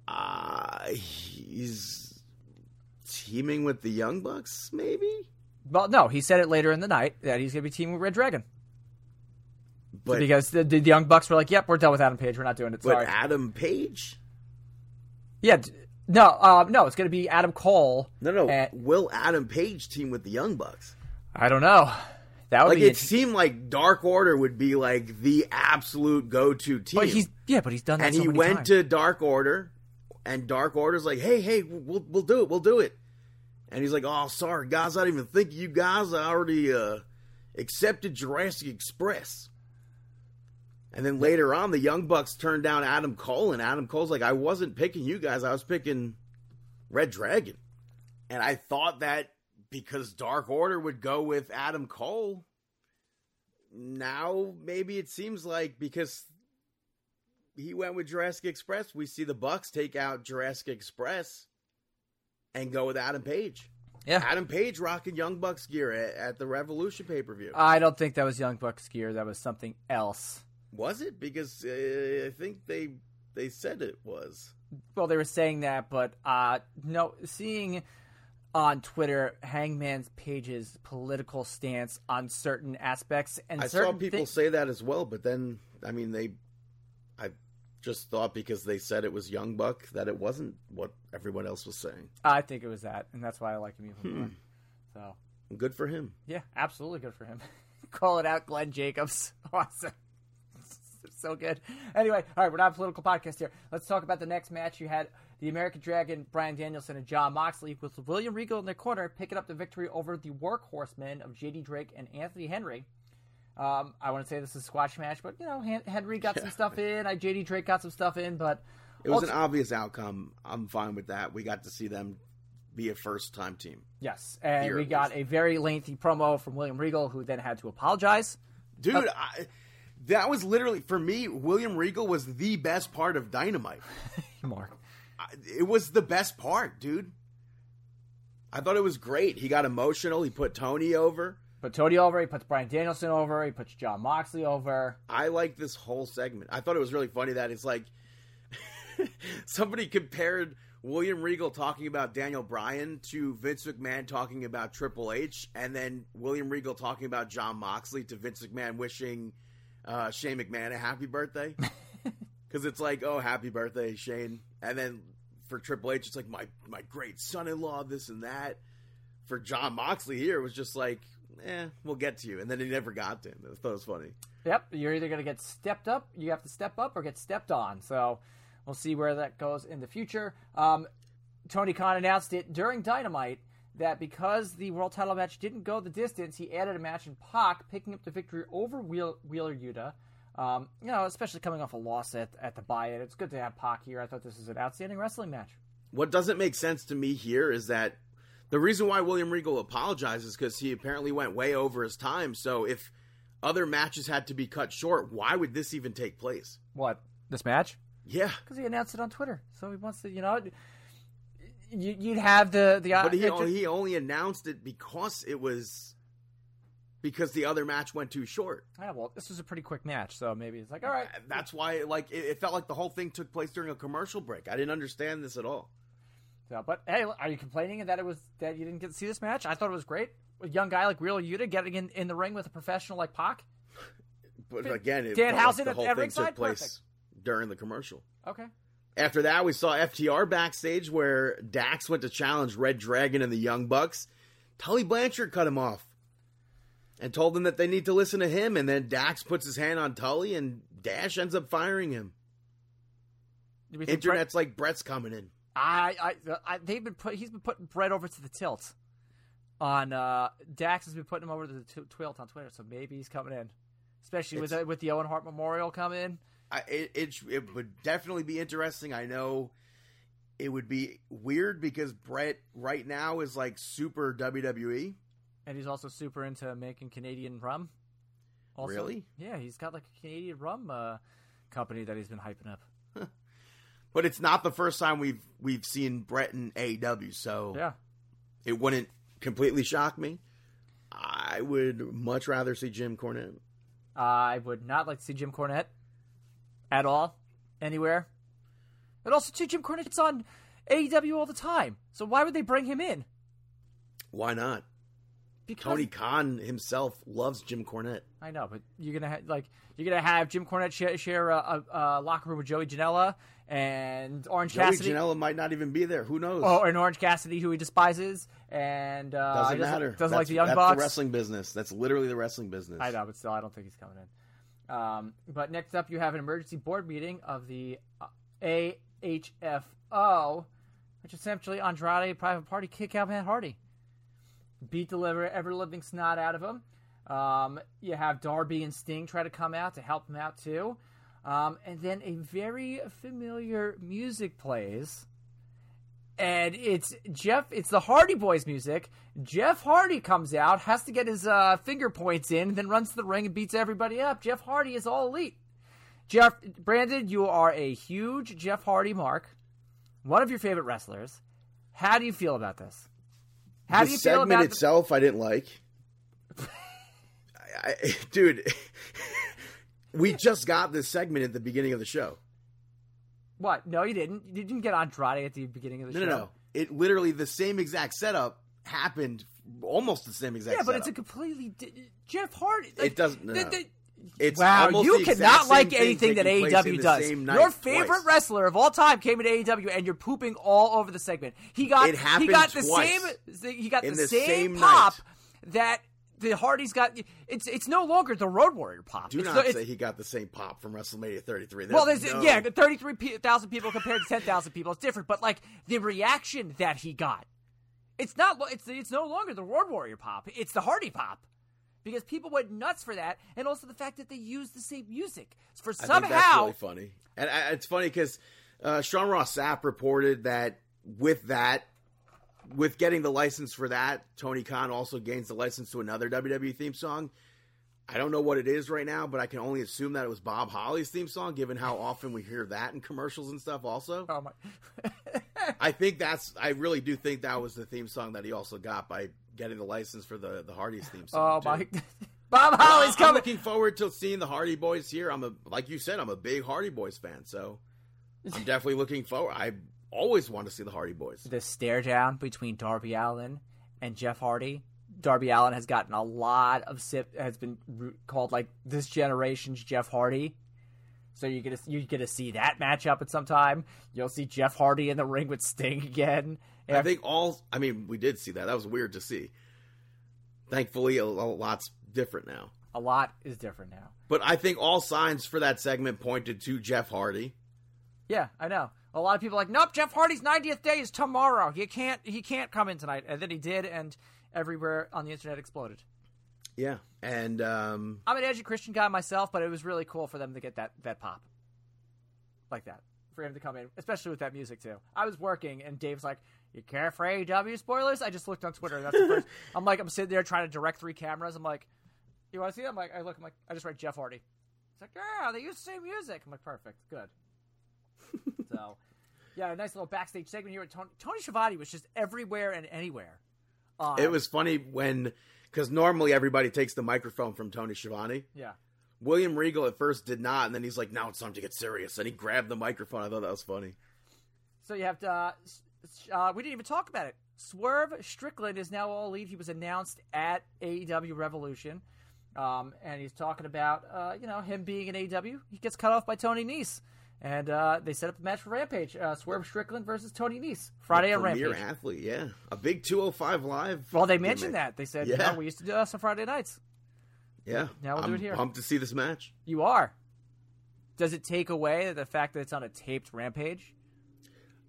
Uh, he's teaming with the Young Bucks, maybe? Well, no, he said it later in the night that he's going to be teaming with Red Dragon But, because the, the Young Bucks were like, "Yep, we're done with Adam Page. We're not doing it." but Adam Page? Yeah, no, uh, no, it's going to be Adam Cole. No, no. and- will Adam Page team with the Young Bucks? I don't know. That would Like, be. it seemed like Dark Order would be like the absolute go to team. but he's yeah, but he's done that and so he went times. to Dark Order, and Dark Order's like, "Hey, hey, we'll we'll do it, we'll do it." And he's like, "Oh, sorry, guys, I didn't even think you guys. I already uh, accepted Jurassic Express." And then later on, the Young Bucks turned down Adam Cole, and Adam Cole's like, "I wasn't picking you guys. I was picking Red Dragon." And I thought that because Dark Order would go with Adam Cole, now maybe it seems like because he went with Jurassic Express. We see the Bucks take out Jurassic Express and go with Adam Page. yeah. Adam Page rocking Young Bucks gear at, at the Revolution pay per view. I don't think that was Young Bucks gear. That was something else. Was it? Because uh, I think they they said it was. well, they were saying that, but uh, no, seeing on Twitter Hangman's Page's political stance on certain aspects and I saw people thi- say that as well, but then I mean they, I just thought because they said it was Young Buck that it wasn't what everyone else was saying. I think it was that, and that's why I like him even Hmm. more. So Good for him. yeah, absolutely good for him. Call it out, Glenn Jacobs. Awesome. So good. Anyway, all right, we're not a political podcast here. Let's talk about the next match. You had the American Dragon, Bryan Danielson, and Jon Moxley with William Regal in their corner, picking up the victory over the workhorsemen of JD Drake and Anthony Henry. Um, I want to say this is a squash match, but you know, Henry got some stuff in. I JD Drake got some stuff in, but It was an obvious outcome. I'm fine with that. We got to see them be a first time team. yes, and Here we got a very lengthy promo from William Regal, who then had to apologize. Dude, I, that was literally for me. William Regal was the best part of Dynamite. Mark, It was the best part, dude. I thought it was great. He got emotional. He put Tony over. Put Tony over. He puts Bryan Danielson over. He puts Jon Moxley over. I like this whole segment. I thought it was really funny that it's like somebody compared William Regal talking about Daniel Bryan to Vince McMahon talking about Triple H, and then William Regal talking about Jon Moxley to Vince McMahon wishing uh, Shane McMahon a happy birthday. Because it's like, oh, happy birthday, Shane. And then for Triple H, it's like my my great son-in-law, this and that. For Jon Moxley here, it was just like, eh, we'll get to you. And then he never got to him. I thought it was funny. Yep, you're either going to get stepped up, you have to step up, or get stepped on. So we'll see where that goes in the future. Um, Tony Khan announced it during Dynamite that because the world title match didn't go the distance, he added a match in Pac, picking up the victory over Wheel- Wheeler Yuta. Um, you know, especially coming off a loss at, at the buy-in, it's good to have Pac here. I thought this was an outstanding wrestling match. What doesn't make sense to me here is that the reason why William Regal apologizes because he apparently went way over his time. So if other matches had to be cut short, why would this even take place? What this match? Yeah, because he announced it on Twitter. So he wants to, you know, you, would have the the. But he only, he only announced it because it was because the other match went too short. Yeah, well, this was a pretty quick match, so maybe it's like, all right. Uh, that's why, like, it, it felt like the whole thing took place during a commercial break. I didn't understand this at all. So, but hey, are you complaining that it was that you didn't get to see this match? I thought it was great. A young guy like Wheeler Yuta getting in, in the ring with a professional like Pac. But again, it Dan Housen like the whole thing took place Perfect. during the commercial. Okay. After that, we saw FTR backstage where Dax went to challenge Red Dragon and the Young Bucks. Tully Blanchard cut him off and told them that they need to listen to him. And then Dax puts his hand on Tully, and Dash ends up firing him. Do we think Internet's like Bret's coming in. I, I, I, they've been put. He's been putting Brett over to the tilt. On uh, Dax has been putting him over to the tilt on Twitter, so maybe he's coming in, especially with It's- the, with the Owen Hart Memorial coming. I, it, it it would definitely be interesting. I know it would be weird because Bret right now is like super. WWE. And he's also super into making Canadian rum. Also, Really? Yeah, he's got like a Canadian rum uh, company that he's been hyping up. But it's not the first time we've we've seen Bret in AEW, so Yeah. it wouldn't completely shock me. I would much rather see Jim Cornette. I would not like to see Jim Cornette at all, anywhere. And also, too, Jim Cornette's on AEW all the time. So why would they bring him in? Why not? Because Tony Khan himself loves Jim Cornette. I know, but you're gonna ha- like you're gonna have Jim Cornette share, share a, a, a locker room with Joey Janela and Orange Cassidy. Joey Cassidy. Janela might not even be there. Who knows? Oh, and Orange Cassidy, who he despises, and uh, doesn't matter. Doesn't that's, like the Young that's Bucks. the wrestling business. That's literally the wrestling business. I know, but still, I don't think he's coming in. Um, but next up, you have an emergency board meeting of the uh, AHFO, which essentially Andrade Private Party kick out Matt Hardy, beat the ever living snot out of him. Um, you have Darby and Sting try to come out to help him out too, um, and then a very familiar music plays and it's Jeff. It's the Hardy Boys music. Jeff Hardy comes out, has to get his uh, finger points in, then runs to the ring and beats everybody up. Jeff Hardy is all elite. Jeff Brandon, you are a huge Jeff Hardy mark, one of your favorite wrestlers. How do you feel about this? How the do you feel segment about the- itself, I didn't like. I, I, dude, we just got this segment at the beginning of the show. What? No, you didn't. You didn't get Andrade at the beginning of the No, show. no, no. It literally the same exact setup happened, almost the same exact. Yeah, but it's a completely di- Jeff Hardy. It doesn't- no, the- the- It's wow, you cannot like anything that taking place in AEW does. Your favorite twice. wrestler of all time came into AEW, and you're pooping all over the segment. He got he got the same he got the, the same, same pop that the Hardy's got. It's it's no longer the Road Warrior pop. Do It's not the- say he got the same pop from WrestleMania 33. well, there's no- yeah, thirty-three thousand people compared to ten thousand people. It's different, but like the reaction that he got, it's not. It's it's no longer the Road Warrior pop. It's the Hardy pop, because people went nuts for that, and also the fact that they used the same music for somehow. that's really funny, and I, it's funny because uh, Sean Ross Sapp reported that with that, with getting the license for that, Tony Khan also gains the license to another WWE theme song. I don't know what it is right now, but I can only assume that it was Bob Holly's theme song, given how often we hear that in commercials and stuff. Also, Oh my! I think that's. I really do think that was the theme song that he also got by getting the license for the the Hardy's theme song. Oh my! Bob Holly's coming I'm looking forward to seeing the Hardy Boys here. I'm a like you said, I'm a big Hardy Boys fan, so I'm definitely looking forward. I always want to see the Hardy Boys. the stare down between Darby Allin and Jeff Hardy. Darby Allin has gotten a lot of sip has been called like this generation's Jeff Hardy. So you're gonna you're gonna see that matchup at some time. You'll see Jeff Hardy in the ring with Sting again. I think all. I mean, we did see that. That was weird to see. Thankfully, a, a lot's different now. a lot is different now. But I think all signs for that segment pointed to Jeff Hardy. Yeah, I know. A lot of people are like, nope, Jeff Hardy's 90th day is tomorrow. He can't he can't come in tonight, and then he did, and everywhere on the internet exploded. Yeah, and um, I'm an edgy Christian guy myself, but it was really cool for them to get that that pop like that for him to come in, especially with that music too. I was working and Dave's like, "You care for AEW spoilers?" I just looked on Twitter. And that's the first. I'm like, I'm sitting there trying to direct three cameras. I'm like, "You want to see it?" I'm like, I look. I'm like, I just write Jeff Hardy. It's like, yeah, they use the same music. I'm like, perfect, good. So, yeah, a nice little backstage segment here with Tony. Tony Schiavone was just everywhere and anywhere. Um, it was funny when because normally everybody takes the microphone from Tony Schiavone. yeah. William Regal at first did not, and then he's like, "Now it's time to get serious," and he grabbed the microphone. I thought that was funny. So you have to. Uh, uh, we didn't even talk about it. Swerve Strickland is now all elite. He was announced at AEW Revolution, um, and he's talking about uh, you know him being an AEW. He gets cut off by Tony Nese, and uh, they set up the match for Rampage. Uh, Swerve Strickland versus Tony Nese Friday on Rampage. athlete, yeah, a big 205 live. Well, they mentioned that. They said, Yeah. you know, we used to do this on Friday nights. Yeah, Now we'll I'm do it here. Pumped to see this match. You are. Does it take away the fact that it's on a taped Rampage?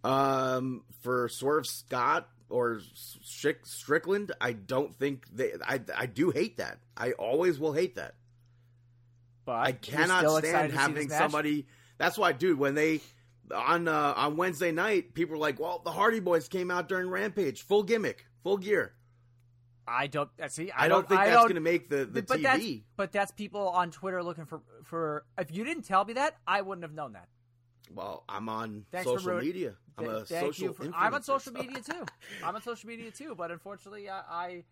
Um, for Swerve Scott or Strick, Strickland, I don't think they. I I do hate that. I always will hate that. But I cannot stand excited to see having this match? That's why, dude. When they on uh, on Wednesday night, people were like, "Well, the Hardy Boys came out during Rampage, full gimmick, full gear." I don't uh, see. I, I don't think I that's going to make the the but that's TV. but that's people on Twitter looking for for. If you didn't tell me that, I wouldn't have known that. Well, I'm on Thanks social media. I'm Th- a social. for, I'm on social media too. I'm on social media too, but unfortunately, I, I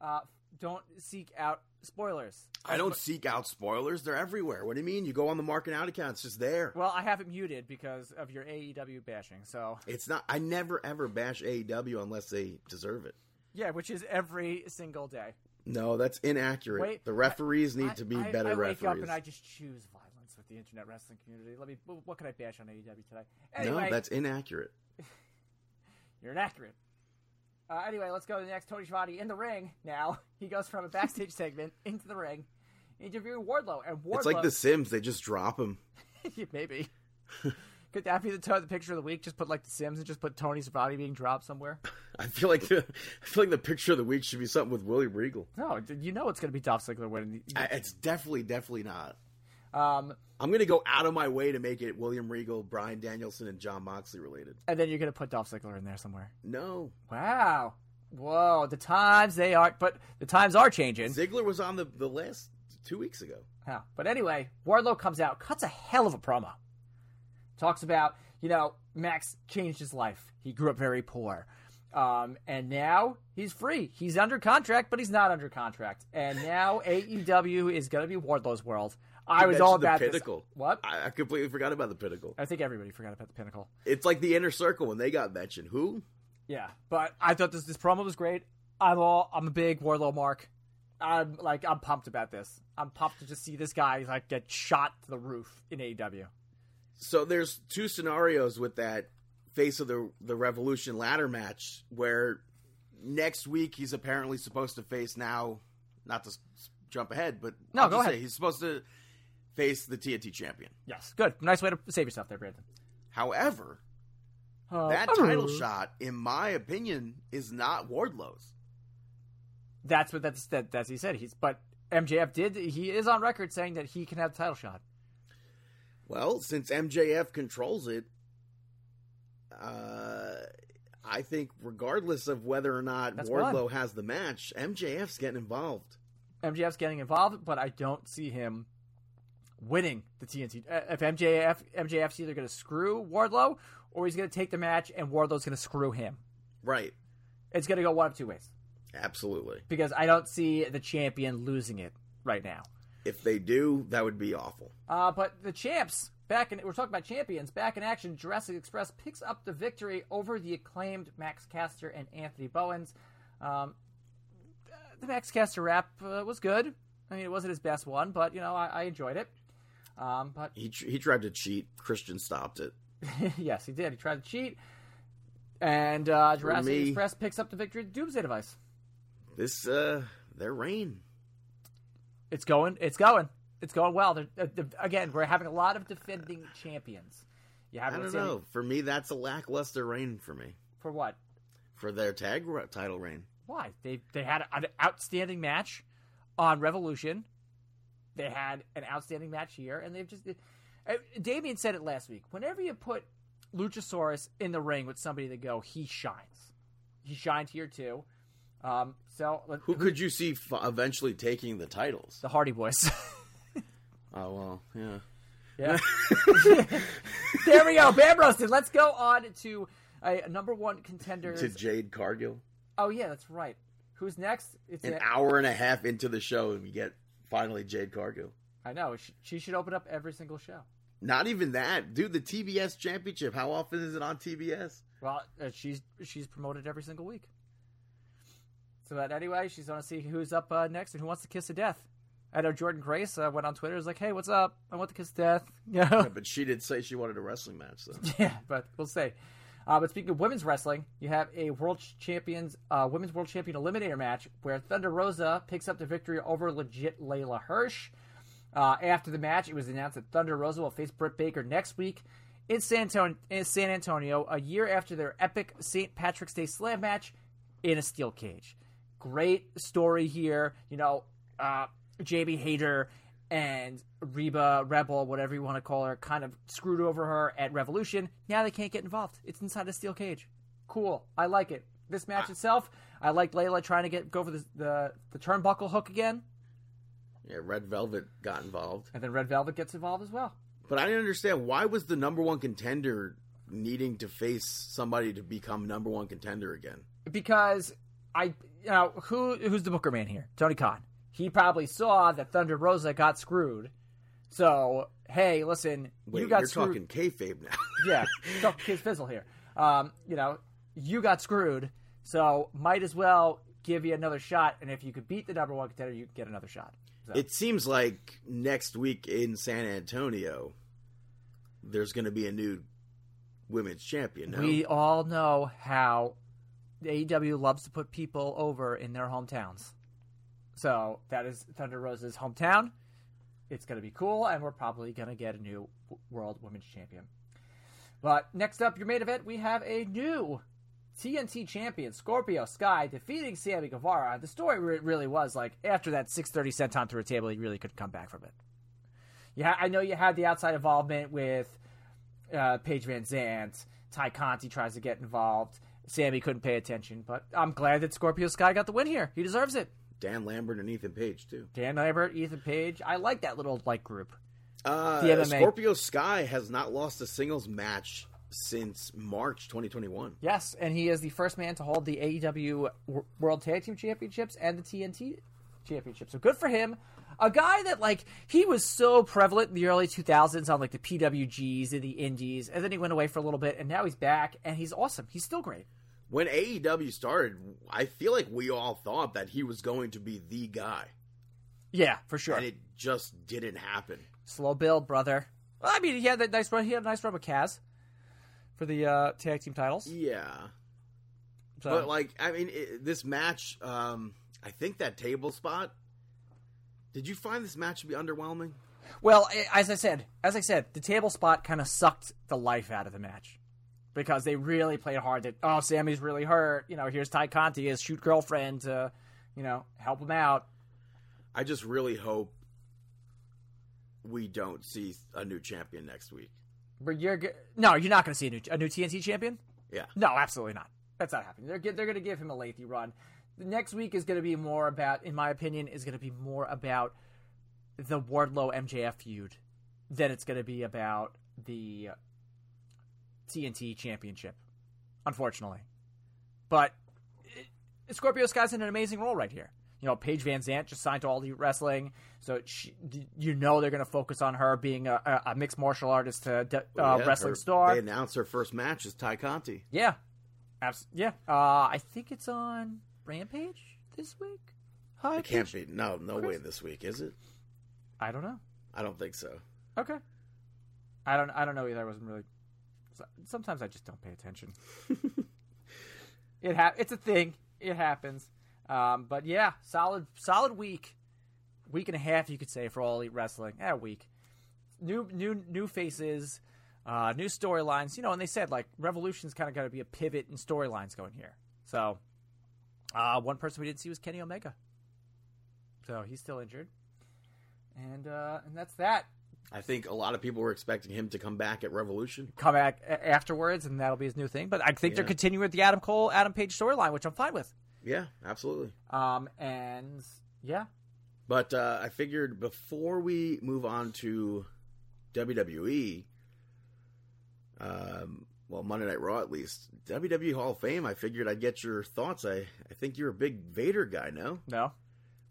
uh, don't seek out spoilers. I don't seek out spoilers. They're everywhere. What do you mean? You go on the Marking Out account. It's just there. Well, I have it muted because of your AEW bashing. So It's not. I never ever bash AEW unless they deserve it. yeah, which is every single day. No, that's inaccurate. Wait, the referees I- need to be I- better I wake referees. up and I just choose violence with the internet wrestling community. Let me. What can I bash on AEW today? Anyway, No, that's inaccurate. You're inaccurate. Uh, anyway, let's go to the next. Tony Schiavone in the ring now. He goes from a backstage segment into the ring, interviewing Wardlow. And Wardlow, It's like The Sims. They just drop him. maybe. Could that be the, the picture of the week? Just put like The Sims and just put Tony Schiavone being dropped somewhere. I feel like the I feel like the picture of the week should be something with William Regal. No, you know it's going to be Dolph Ziggler winning. I, it's definitely, definitely not. Um, I'm gonna go out of my way to make it William Regal, Bryan Danielson, and Jon Moxley related. and then you're going to put Dolph Ziggler in there somewhere. No, Wow. Whoa, the times they are, but the times are changing. Ziggler was on the the list two weeks ago. Yeah. But anyway, Wardlow comes out, cuts a hell of a promo. Talks about, you know, Max changed his life. He grew up very poor. Um, and now he's free. He's under contract, but he's not under contract. And now AEW is going to be Wardlow's world. I was all mentioned the about this. What? I, I completely forgot about the pinnacle. I think everybody forgot about the pinnacle. It's like the inner circle when they got mentioned. Who? Yeah, but I thought this this promo was great. I'm all I'm a big Wardlow mark. I'm like I'm pumped about this. I'm pumped to just see this guy like get shot to the roof in AEW. So there's two scenarios with that face of the the Revolution ladder match where next week he's apparently supposed to face now, not to jump ahead, but No, I'll go ahead. Say he's supposed to face the TNT champion. Yes, good, nice way to save yourself there, Brandon. However, Uh, that title shot, in my opinion, is not Wardlow's. That's what that's that, that's he said. He's but MJF did he is on record saying that he can have the title shot. Well, since MJF controls it, uh, I think regardless of whether or not That's Wardlow has the match, MJF's getting involved. MJF's getting involved, but I don't see him winning the TNT. Uh, If MJF MJF's either going to screw Wardlow or he's going to take the match and Wardlow's going to screw him. Right. It's going to go one of two ways Absolutely. because I don't see the champion losing it right now. If they do, that would be awful. Uh, but the champs back in we're talking about champions back in action. Jurassic Express picks up the victory over the acclaimed Max Caster and Anthony Bowens. Um, the Max Caster rap uh, was good. I mean, it wasn't his best one, but you know, I, I enjoyed it. Um, but He he tried to cheat. Christian stopped it. yes, he did. He tried to cheat, and uh, Jurassic me- Express picks up the victory. at Doomsday Device. This uh their reign. It's going. It's going. It's going well. They're, uh, the- again, we're having a lot of defending champions. You I don't seen any- know. For me, that's a lackluster reign for me. for what? For their tag title reign. Why? They they had an outstanding match on Revolution. They had an outstanding match here, and they've just. Uh, Damien said it last week. Whenever you put Luchasaurus in the ring with somebody to go, he shines. He shined here too. Um, so let- Who could you see f- eventually taking the titles? the Hardy Boys. Oh well, yeah. yeah. there we go. Bam roasted. Let's go on to a number one contender. To Jade Cargill. Oh yeah, that's right. Who's next? It's An a- hour and a half into the show, and we get finally Jade Cargill. I know. She, she should open up every single show. Not even that, dude. The TBS Championship. How often is it on TBS? Well, uh, she's she's promoted every single week. So, but anyway, she's going to see who's up uh, next and who wants to kiss of death. I know Jordynne Grace uh, went on Twitter. Was like, "Hey, what's up? I want to kiss death." Yeah, Yeah, but she did say she wanted a wrestling match. So yeah, but we'll see. Uh, but speaking of women's wrestling, you have a world champions, uh, women's world champion eliminator match where Thunder Rosa picks up the victory over legit Leyla Hirsch. Uh, after the match, it was announced that Thunder Rosa will face Britt Baker next week in San, Antonio, in San Antonio, a year after their epic St. Patrick's Day Slam match in a steel cage. Great story here. You know, uh, JB Hayter and Reba Rebel, whatever you want to call her, kind of screwed over her at Revolution. Now they can't get involved. It's inside a steel cage. Cool. I like it. This match ah. itself, I like Leyla trying to get go for the the, the turnbuckle hook again, yeah, Red Velvet got involved, and then Red Velvet gets involved as well. but I didn't understand why was the number one contender needing to face somebody to become number one contender again. because I, you know, who who's the Booker man here? Tony Khan. He probably saw that Thunder Rosa got screwed. So hey, listen, Wait, you got you're screwed. talking kayfabe now. yeah, talk Kids Fizzle here. Um, you know, you got screwed, so might as well give you another shot. And if you could beat the number one contender, you could get another shot. So, It seems like next week in San Antonio, there's going to be a new women's champion. No? we all know how AEW loves to put people over in their hometowns. So that is Thunder Rosa's hometown. It's going to be cool, and we're probably going to get a new World Women's Champion. But next up, your main event, we have a new TNT champion, Scorpio Sky, defeating Sammy Guevara. The story re- really was like after that 6:30 senton through a table, he really couldn't come back from it. Yeah, I know you had the outside involvement with uh, Paige Van Zant. Tay Conti tries to get involved. Sammy couldn't pay attention, but I'm glad that Scorpio Sky got the win here. He deserves it. Dan Lambert and Ethan Page too. Dan Lambert, Ethan Page. I like that little like group. Uh, The MMA. Scorpio Sky has not lost a singles match since March 2021. Yes, and he is the first man to hold the AEW World Tag Team Championships and the TNT Championship. So good for him. A guy that like he was so prevalent in the early 2000s on like the PWGs and the Indies, and then he went away for a little bit, and now he's back, and he's awesome. He's still great. When AEW started, I feel like we all thought that he was going to be the guy, Yeah, for sure. and it just didn't happen. Slow build, brother. Well, I mean, he had that nice run. He had a nice run with Kaz for the uh, tag team titles. Yeah, So, but like, I mean, it, this match, um, I think that table spot. Did you find this match to be underwhelming? well, as I said, as I said, the table spot kind of sucked the life out of the match because they really played hard. That oh, Sammy's really hurt. You know, here's Tay Conti, his shoot girlfriend, to you know help him out. I just really hope we don't see a new champion next week. But you're g- no, you're not going to see a new a new TNT champion. Yeah. No, absolutely not. That's not happening. They're they're going to give him a lengthy run. The next week is going to be more about, in my opinion, is going to be more about the Wardlow MJF feud than it's going to be about the TNT Championship, unfortunately. But it, Scorpio Sky's in an amazing role right here. You know, Paige VanZant just signed to All Elite Wrestling, so she, you know they're going to focus on her being a, a, mixed martial artist, uh, de- uh, Yeah, wrestling her- star. They announced her first match is Tay Conti. Yeah, Abs- yeah. Uh, I think it's on Rampage this week. Hi, It can't be. No, no way this week, is it? I don't know. I don't think so. Okay. I don't. I don't know either. I wasn't really. So- Sometimes I just don't pay attention. it ha- It's a thing. It happens. Um, but yeah, solid, solid week, week and a half, you could say, for all elite wrestling. Yeah, week. New, new, new faces, uh, new storylines. You know, and they said like Revolution's kind of got to be a pivot in storylines going here. So, uh, one person we didn't see was Kenny Omega. So he's still injured, and uh, and that's that. I think a lot of people were expecting him to come back at Revolution. come back afterwards, and that'll be his new thing. But I think they're continuing with the Adam Cole, Adam Page storyline, which I'm fine with. Yeah, absolutely. Um, and yeah, But uh, I figured before we move on to WWE, um, well, Monday Night Raw at least, WWE Hall of Fame, I figured I'd get your thoughts. I, I think you're a big Vader guy, no? no,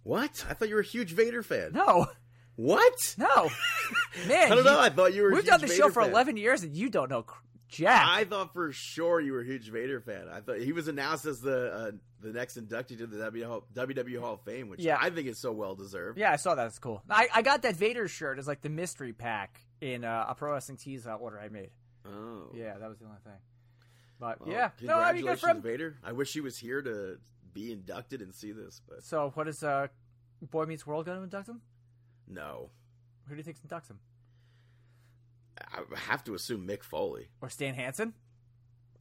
What? I thought you were a huge Vader fan. no, What? no, man. I don't know. I thought you were. we've huge done the show for fan. 11 years, and you don't know jack. I thought for sure you were a huge Vader fan. I thought he was announced as the uh, the next inductee to the WWE Hall of Fame, which Yeah. I think is so well deserved. yeah, I saw that. It's cool. I, I got that Vader shirt as like the mystery pack in uh, a pro wrestling tees uh, order I made. Oh, Yeah, that was the only thing. But Well, yeah, no, I mean, good congratulations, for him. Vader. I wish he was here to be inducted and see this, but So, what is uh, Boy Meets World going to induct him? No. Who do you think inducts him? I have to assume Mick Foley. Or Stan Hansen?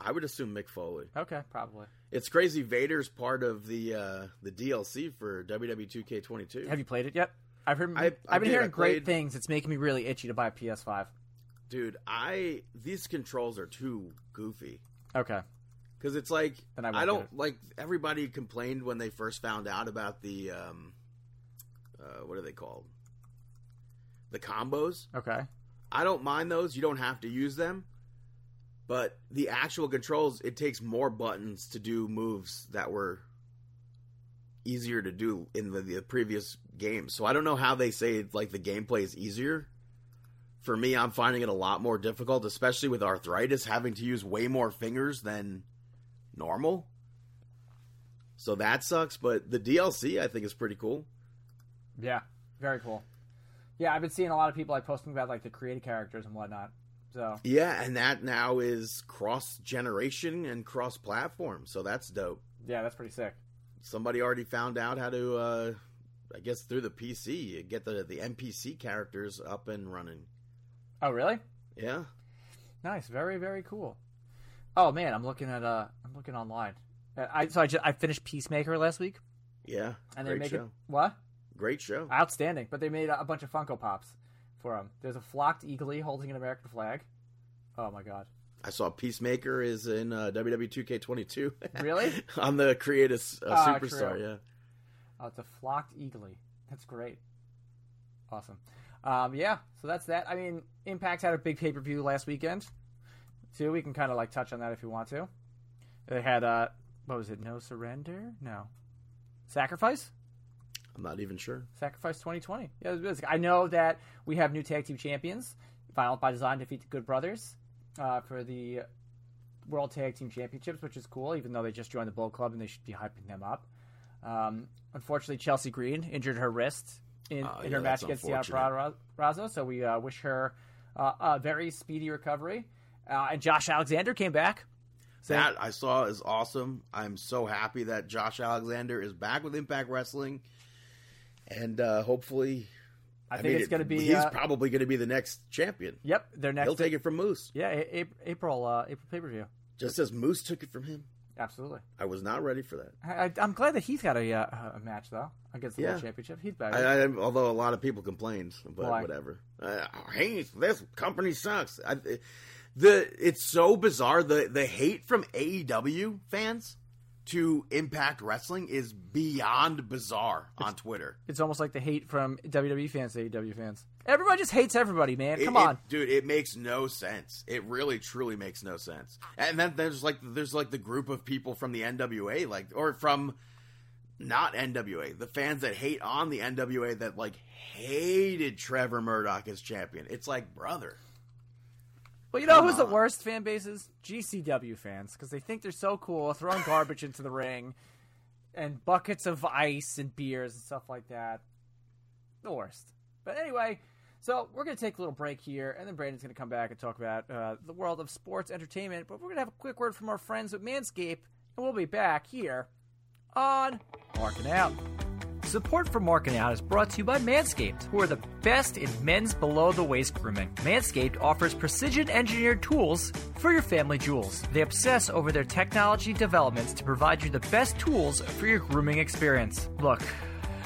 I would assume Mick Foley. Okay, probably. It's crazy. Vader's part of the uh, the DLC for WWE 2K22. Have you played it yet? I've heard. I- I, I have been did. hearing I great played- things. It's making me really itchy to buy a PS5. Dude, I these controls are too goofy. Okay. Because it's like Then I I, don't like everybody complained when they first found out about the um, uh, what are they called? The combos. Okay. I don't mind those. You don't have to use them. But the actual controls, it takes more buttons to do moves that were easier to do in the, the previous games. So I don't know how they say like the gameplay is easier. For me, I'm finding it a lot more difficult, especially with arthritis, having to use way more fingers than normal. So that sucks. But the DLC, I think, is pretty cool. Yeah. Very cool. Yeah, I've been seeing a lot of people like posting about like the creative characters and whatnot. So Yeah, and that now is cross generation and cross platform. So that's dope. yeah, that's pretty sick. Somebody already found out how to, uh, I guess, through the PC, get the the NPC characters up and running. Oh, really? Yeah, Nice. Very very cool. Oh man, I'm looking at uh, I'm looking online. Uh, I so I just, I finished Peacemaker last week, yeah. and they Great make show. it what? Great show. Outstanding. But they made a, bunch of Funko Pops for him. There's a flocked eagle holding an American flag. Oh my god. I saw Peacemaker is in uh, WWE 2K22. Really? On the Creative uh, Ah, Superstar, true. yeah. Oh, it's a flocked eagle. That's great. Awesome. Um, yeah, so that's that. I mean, Impact had a big pay per view last weekend. Too. We can kind of like touch on that if you want to. They had uh, what was it? No surrender? No. Sacrifice? I'm not even sure. Sacrifice 2020. Yeah, it was- I know that we have new tag team champions. Violent by Design defeat the Good Brothers uh, for the World Tag Team Championships, which is cool, even though they just joined the Bullet Club and they should be hyping them up. Um, unfortunately, Chelsea Green injured her wrist in, Oh, in yeah, her match against. Tiara Razo, so we uh, wish her uh, a very speedy recovery. Uh, and Josh Alexander came back. So That I saw is awesome. I'm so happy that Josh Alexander is back with Impact Wrestling, and uh, hopefully, I think mean, it's going to be. He's uh, probably going to be the next champion. yep, their next. He'll take it from Moose, yeah, A- A- April uh, April pay per view. just as Moose took it from him. Absolutely. I was not ready for that. I, I- I'm glad that he's got a, uh, a match though against the Yeah. World Championship. He's better. I, I, although a lot of people complained, but Why? whatever. Uh, hey, this company sucks. I, the it's so bizarre the the hate from AEW fans to Impact Wrestling is beyond bizarre on Twitter. It's almost like the hate from WWE fans to AEW fans. Everybody just hates everybody, man. Come It- it- on. dude. It makes no sense. It really, truly makes no sense. And then there's like there's like the group of people from the NWA, like or from not NWA, the fans that hate on the NWA that like hated Trevor Murdoch as champion. It's like, brother, Well, you know Come who's the worst fan bases? GCW fans, because they think they're so cool, throwing garbage into the ring, and buckets of ice and beers and stuff like that. The worst. But anyway, so we're gonna take a little break here, and then Brandon's gonna come back and talk about uh, the world of sports entertainment. But we're gonna have a quick word from our friends at Manscaped, and we'll be back here on Marking Out. Support for Marking Out is brought to you by Manscaped, who are the best in men's below the waist grooming. Manscaped offers precision engineered tools for your family jewels. They obsess over their technology developments to provide you the best tools for your grooming experience. Look,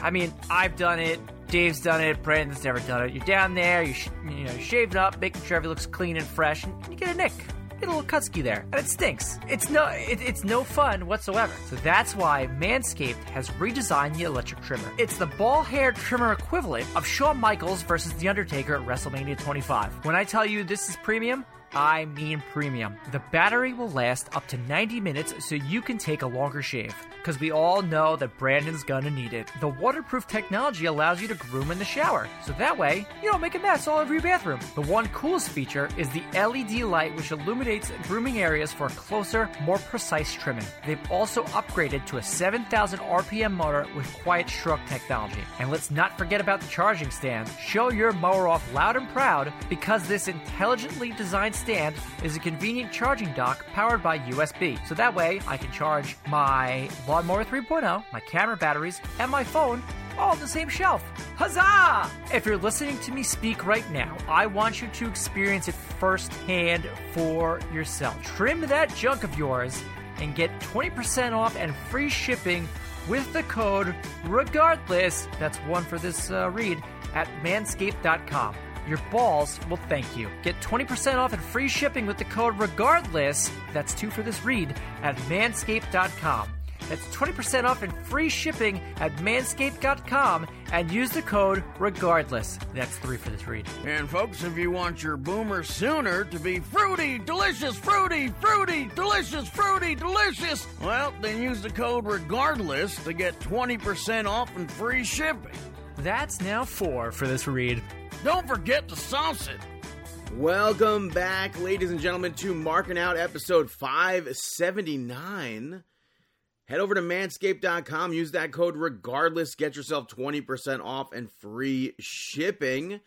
I mean, I've done it. Dave's done it. Brandon's never done it. You're down there, you sh- you know, shaving up, making sure everything looks clean and fresh, and you get a nick get a little cutski there, and it stinks. It's no, it, it's no fun whatsoever. So that's why Manscaped has redesigned the electric trimmer. It's the ball hair trimmer equivalent of Shawn Michaels versus The Undertaker at WrestleMania 25. When I tell you this is premium. I mean premium. The battery will last up to 90 minutes so you can take a longer shave. Because we all know that Brandon's gonna need it. The waterproof technology allows you to groom in the shower, so that way you don't make a mess all over your bathroom. The one coolest feature is the LED light, which illuminates grooming areas for closer, more precise trimming. They've also upgraded to a 7,000 RPM motor with quiet stroke technology. And let's not forget about the charging stand. Show your mower off loud and proud because this intelligently designed stand is a convenient charging dock powered by USB. So that way I can charge my Lawnmower 3.0, my camera batteries, and my phone all on the same shelf. Huzzah! If you're listening to me speak right now, I want you to experience it firsthand for yourself. Trim that junk of yours and get 20% off and free shipping with the code regardless. That's one for this uh, read at manscaped.com. Your balls will thank you. Get 20% off and free shipping with the code regardless. That's two for this read at manscaped.com. That's 20% off and free shipping at manscaped.com and use the code regardless. That's three for this read. And folks, if you want your boomer sooner to be fruity, delicious, fruity, fruity, delicious, fruity, delicious, well, then use the code regardless to get 20% off and free shipping. That's now four for this read. Don't forget to sauce it. Welcome back, ladies and gentlemen, to Marking Out episode 579. Head over to manscaped.com, use that code regardless, get yourself 20% off and free shipping.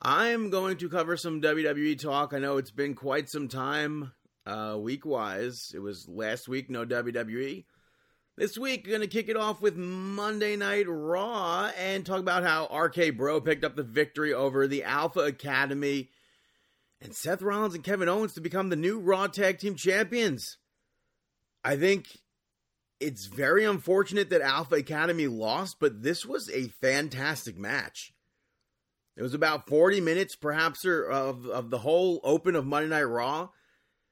I'm going to cover some WWE talk. I know it's been quite some time uh, week wise. It was last week, no WWE. This week, going to kick it off with Monday Night Raw and talk about how RK Bro picked up the victory over the Alpha Academy and Seth Rollins and Kevin Owens to become the new Raw Tag Team Champions. I think it's very unfortunate that Alpha Academy lost, but this was a fantastic match. It was about 40 minutes, perhaps, of, of the whole open of Monday Night Raw.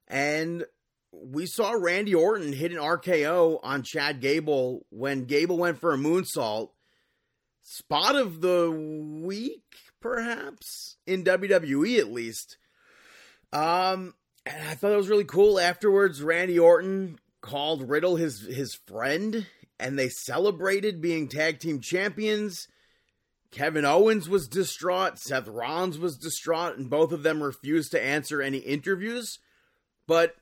And we saw Randy Orton hit an RKO on Chad Gable when Gable went for a moonsault. Spot of the week, perhaps, in WWE at least. Um, and I thought it was really cool. Afterwards, Randy Orton called Riddle his his friend, and they celebrated being tag team champions. Kevin Owens was distraught. Seth Rollins was distraught, and both of them refused to answer any interviews. But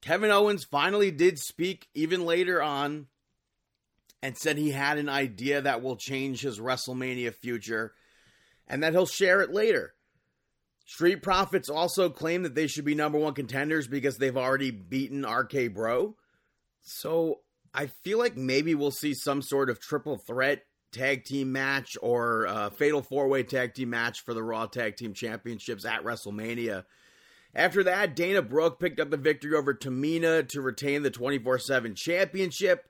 Kevin Owens finally did speak even later on and said he had an idea that will change his WrestleMania future and that he'll share it later. Street Profits also claim that they should be number one contenders because they've already beaten RK Bro. So I feel like maybe we'll see some sort of triple threat tag team match or uh, fatal four way tag team match for the Raw Tag Team Championships at WrestleMania. After that, Dana Brooke picked up the victory over Tamina to retain the 24 7 championship.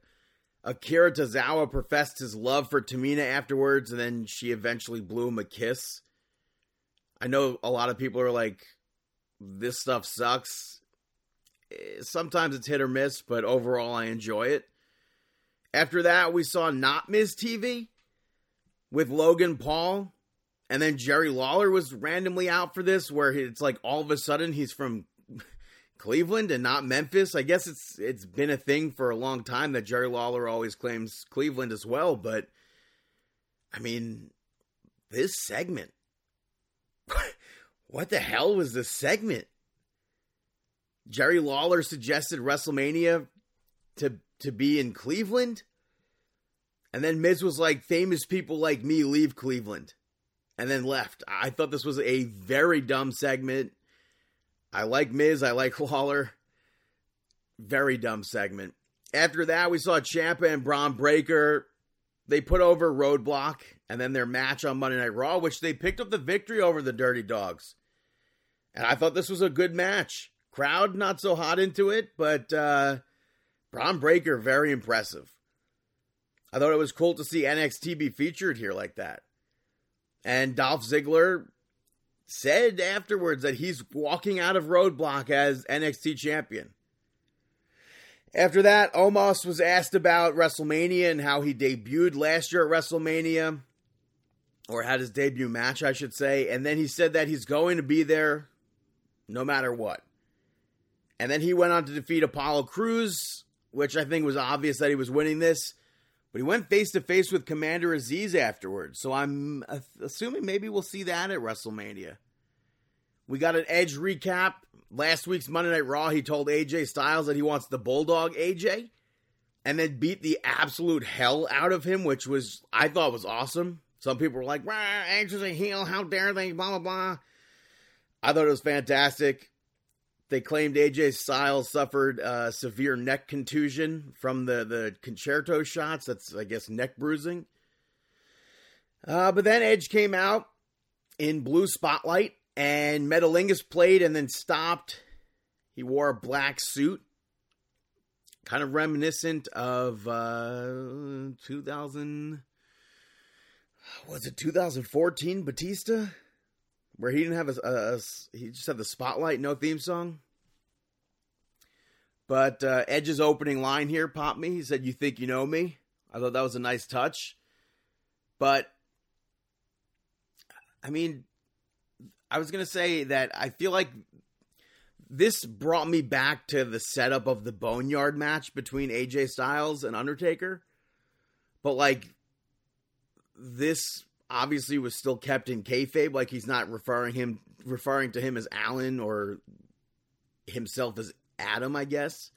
Akira Tozawa professed his love for Tamina afterwards, and then she eventually blew him a kiss. I know a lot of people are like, this stuff sucks. Sometimes it's hit or miss, but overall, I enjoy it. After that, we saw Not Miz TV with Logan Paul. And then Jerry Lawler was randomly out for this, where it's like all of a sudden he's from Cleveland and not Memphis. I guess it's it's been a thing for a long time that Jerry Lawler always claims Cleveland as well, but I mean, this segment. what the hell was this segment? Jerry Lawler suggested WrestleMania to to be in Cleveland. And then Miz was like, famous people like me leave Cleveland. And then left. I thought this was a very dumb segment. I like Miz. I like Lawler. Very dumb segment. After that, we saw Ciampa and Bron Breakker. They put over Roadblock and then their match on Monday Night Raw, which they picked up the victory over the Dirty Dogs. And I thought this was a good match. Crowd not so hot into it, but uh, Bron Breakker very impressive. I thought it was cool to see NXT be featured here like that. And Dolph Ziggler said afterwards that he's walking out of Roadblock as NXT champion. After that, Omos was asked about WrestleMania and how he debuted last year at WrestleMania, or had his debut match, I should say. And then he said that he's going to be there no matter what. And then he went on to defeat Apollo Crews, which I think was obvious that he was winning this. But he went face to face with Commander Azeez afterwards. So I'm assuming maybe we'll see that at WrestleMania. We got an Edge recap. Last week's Monday Night Raw, he told AJ Styles that he wants the Bulldog AJ and then beat the absolute hell out of him, which was, I thought was awesome. Some people were like, Edge is a heel. How dare they? Blah, blah, blah. I thought it was fantastic. They claimed AJ Styles suffered uh, severe neck contusion from the, the Con-Chair-To shots. That's, I guess, neck bruising. Uh, but then Edge came out in blue spotlight, and Metalingus played and then stopped. He wore a black suit, kind of reminiscent of uh, 2000. Was it 2014 Batista? Where he didn't have a, a, a, he just had the spotlight, no theme song. But uh, Edge's opening line here popped me. He said, "You think you know me?" I thought that was a nice touch. But I mean, I was gonna say that I feel like this brought me back to the setup of the Boneyard match between AJ Styles and Undertaker. But like this obviously was still kept in kayfabe, like he's not referring him referring to him as Alan or himself as Adam, I guess.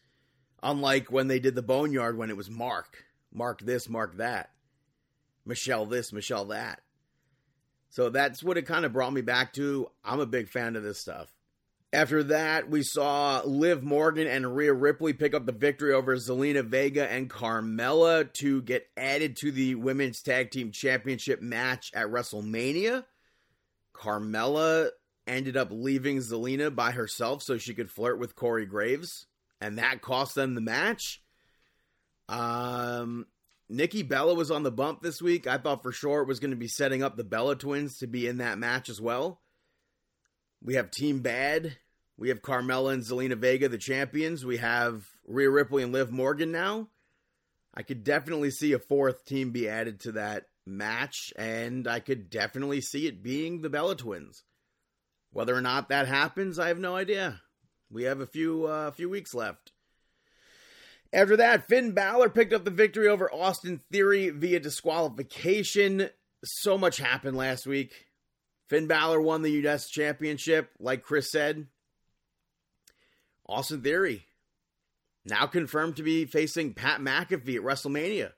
Unlike when they did the Boneyard when it was Mark. Mark this, Mark that. Michelle this, Michelle that. So that's what it kind of brought me back to. I'm a big fan of this stuff. After that, we saw Liv Morgan and Rhea Ripley pick up the victory over Zelina Vega and Carmella to get added to the Women's Tag Team Championship match at WrestleMania. Carmella ended up leaving Zelina by herself so she could flirt with Corey Graves, and that cost them the match. Um, Nikki Bella was on the bump this week. I thought for sure it was going to be setting up the Bella twins to be in that match as well. We have Team Bad we have Carmella and Zelina Vega, the champions. We have Rhea Ripley and Liv Morgan now. I could definitely see a fourth team be added to that match, and I could definitely see it being the Bella Twins. Whether or not that happens, I have no idea. We have a few uh, few weeks left. After that, Finn Balor picked up the victory over Austin Theory via disqualification. So much happened last week. Finn Balor won the US Championship, like Chris said. Austin Theory now confirmed to be facing Pat McAfee at WrestleMania.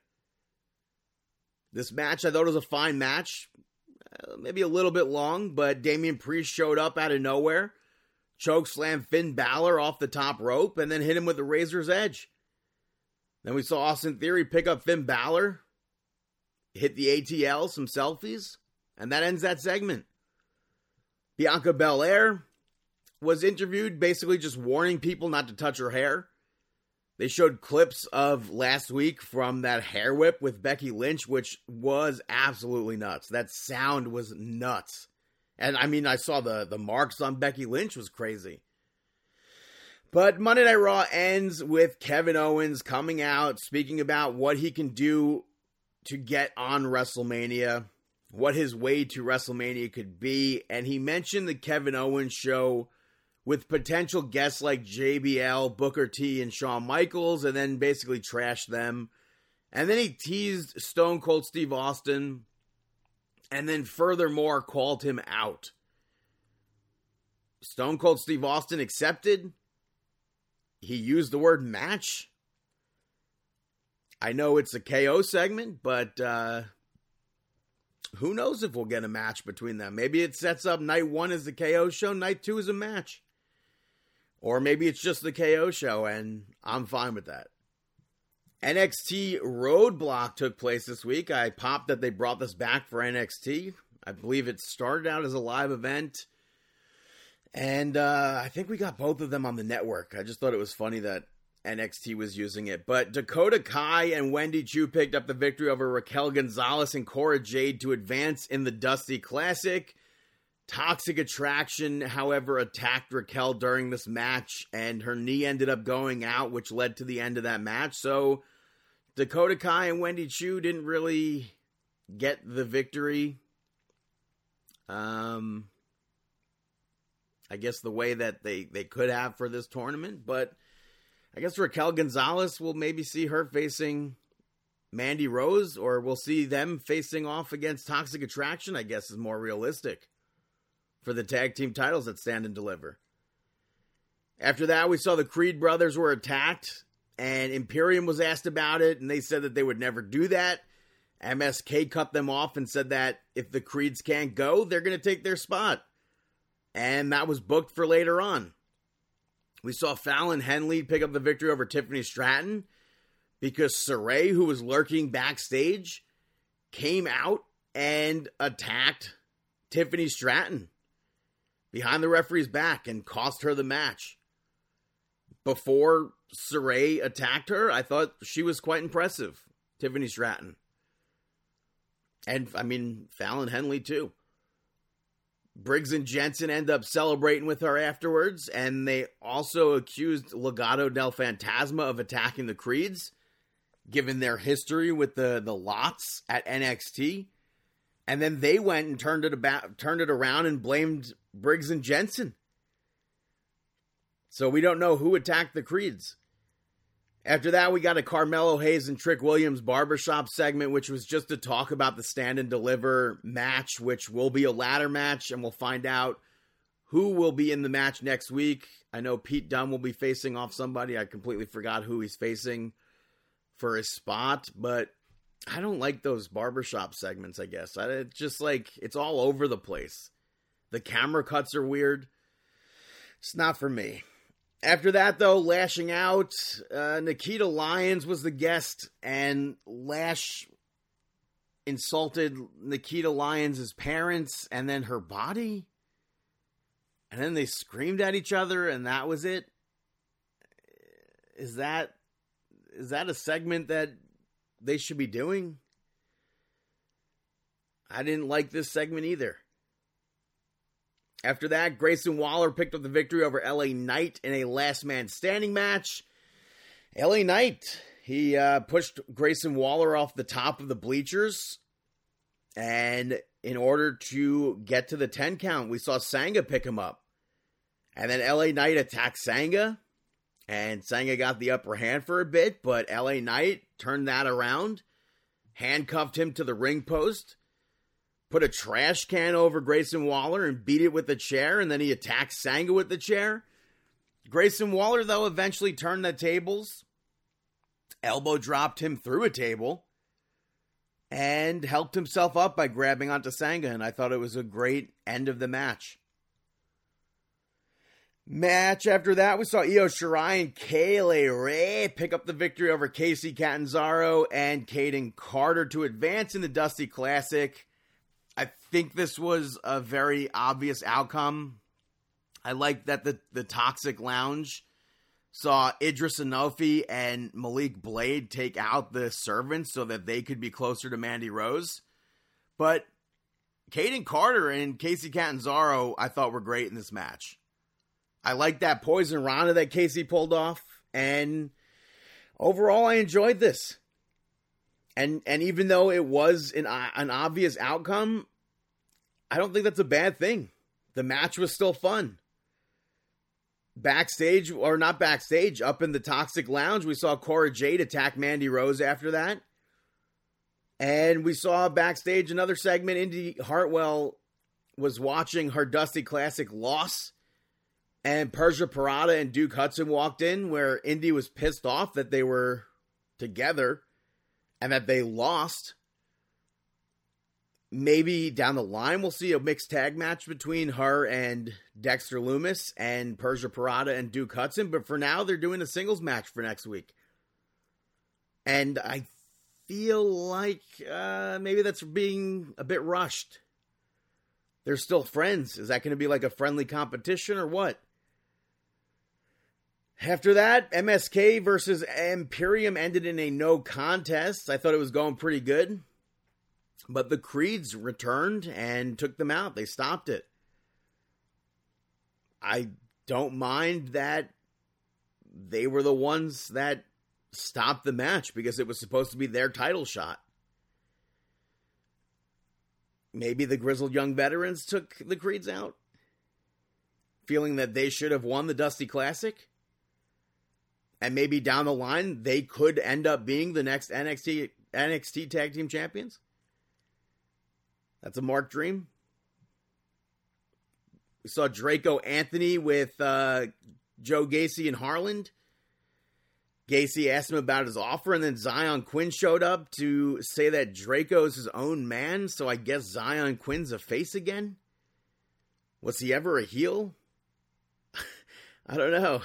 This match, I thought was a fine match. Uh, maybe a little bit long, but Damian Priest showed up out of nowhere, choke slam Finn Balor off the top rope, and then hit him with the razor's edge. Then we saw Austin Theory pick up Finn Balor, hit the ATL, some selfies, and that ends that segment. Bianca Belair was interviewed basically just warning people not to touch her hair. They showed clips of last week from that hair whip with Becky Lynch, which was absolutely nuts. That sound was nuts. And I mean, I saw the, the marks on Becky Lynch was crazy. But Monday Night Raw ends with Kevin Owens coming out, speaking about what he can do to get on WrestleMania, what his way to WrestleMania could be. And he mentioned the Kevin Owens show with potential guests like JBL, Booker T, and Shawn Michaels, and then basically trashed them. And then he teased Stone Cold Steve Austin, and then furthermore called him out. Stone Cold Steve Austin accepted. He used the word match. I know it's a KO segment, but uh, who knows if we'll get a match between them? Maybe it sets up night one as the KO show, night two is a match. Or maybe it's just the KO show, and I'm fine with that. NXT Roadblock took place this week. I popped that they brought this back for NXT. I believe it started out as a live event. And uh, I think we got both of them on the network. I just thought it was funny that NXT was using it. But Dakota Kai and Wendy Choo picked up the victory over Raquel Gonzalez and Cora Jade to advance in the Dusty Classic. Toxic Attraction, however, attacked Raquel during this match, and her knee ended up going out, which led to the end of that match. So Dakota Kai and Wendy Choo didn't really get the victory. Um, I guess the way that they they could have for this tournament, but I guess Raquel Gonzalez will maybe see her facing Mandy Rose, or we'll see them facing off against Toxic Attraction. I guess is more realistic for the tag team titles that stand and deliver. After that, we saw the Creed brothers were attacked, and Imperium was asked about it, and they said that they would never do that. MSK cut them off and said that if the Creeds can't go, they're going to take their spot. And that was booked for later on. We saw Fallon Henley pick up the victory over Tiffany Stratton because Sarray, who was lurking backstage, came out and attacked Tiffany Stratton behind the referee's back and cost her the match. Before Sarray attacked her, I thought she was quite impressive, Tiffany Stratton. And I mean, Fallon Henley too. Briggs and Jensen end up celebrating with her afterwards, and they also accused Legado del Fantasma of attacking the Creeds, given their history with the the Lots at NXT. And then they went and turned it about, turned it around, and blamed Briggs and Jensen. So we don't know who attacked the Creeds. After that, we got a Carmelo Hayes and Trick Williams barbershop segment, which was just to talk about the stand and deliver match, which will be a ladder match, and we'll find out who will be in the match next week. I know Pete Dunne will be facing off somebody. I completely forgot who he's facing for his spot, but I don't like those barbershop segments, I guess. It's just like, it's all over the place. The camera cuts are weird. It's not for me. After that, though, lashing out, uh, Nikita Lyons was the guest, and Lash insulted Nikita Lyons' parents and then her body. And then they screamed at each other, and that was it. Is that is that a segment that they should be doing? I didn't like this segment either. After that, Grayson Waller picked up the victory over LA Knight in a last man standing match. LA Knight, he uh, pushed Grayson Waller off the top of the bleachers. And in order to get to the 10 count, we saw Sanga pick him up. And then LA Knight attacked Sanga. And Sanga got the upper hand for a bit, but LA Knight turned that around, handcuffed him to the ring post put a trash can over Grayson Waller and beat it with a chair, and then he attacked Sanga with the chair. Grayson Waller, though, eventually turned the tables, elbow dropped him through a table, and helped himself up by grabbing onto Sanga, and I thought it was a great end of the match. Match after that, we saw Io Shirai and Kay Lee Ray pick up the victory over Kacy Catanzaro and Kayden Carter to advance in the Dusty Classic. Think this was a very obvious outcome. I like that the the Toxic Lounge saw Edris Enofe and Malik Blade take out the servants so that they could be closer to Mandy Rose. But Kayden Carter and Kacy Catanzaro, I thought were great in this match. I like that poison Rana that Kacy pulled off, and overall, I enjoyed this. And and even though it was an an obvious outcome, I don't think that's a bad thing. The match was still fun. Backstage, or not backstage, up in the Toxic Lounge, we saw Cora Jade attack Mandy Rose after that. And we saw backstage another segment. Indi Hartwell was watching her Dusty Classic loss. And Persia Pirotta and Duke Hudson walked in where Indi was pissed off that they were together and that they lost. Maybe down the line we'll see a mixed tag match between her and Dexter Lumis and Persia Pirotta and Duke Hudson, but for now they're doing a singles match for next week. And I feel like uh, maybe that's being a bit rushed. They're still friends. Is that going to be like a friendly competition or what? After that, MSK versus Imperium ended in a no contest. I thought it was going pretty good. But the Creeds returned and took them out. They stopped it. I don't mind that they were the ones that stopped the match because it was supposed to be their title shot. Maybe the grizzled young veterans took the Creeds out, feeling that they should have won the Dusty Classic. And maybe down the line they could end up being the next NXT NXT Tag Team Champions. That's a Mark dream. We saw Draco Anthony with uh, Joe Gacy and Harland. Gacy asked him about his offer, and then Xyon Quinn showed up to say that Draco's his own man, so I guess Xyon Quinn's a face again? Was he ever a heel? I don't know.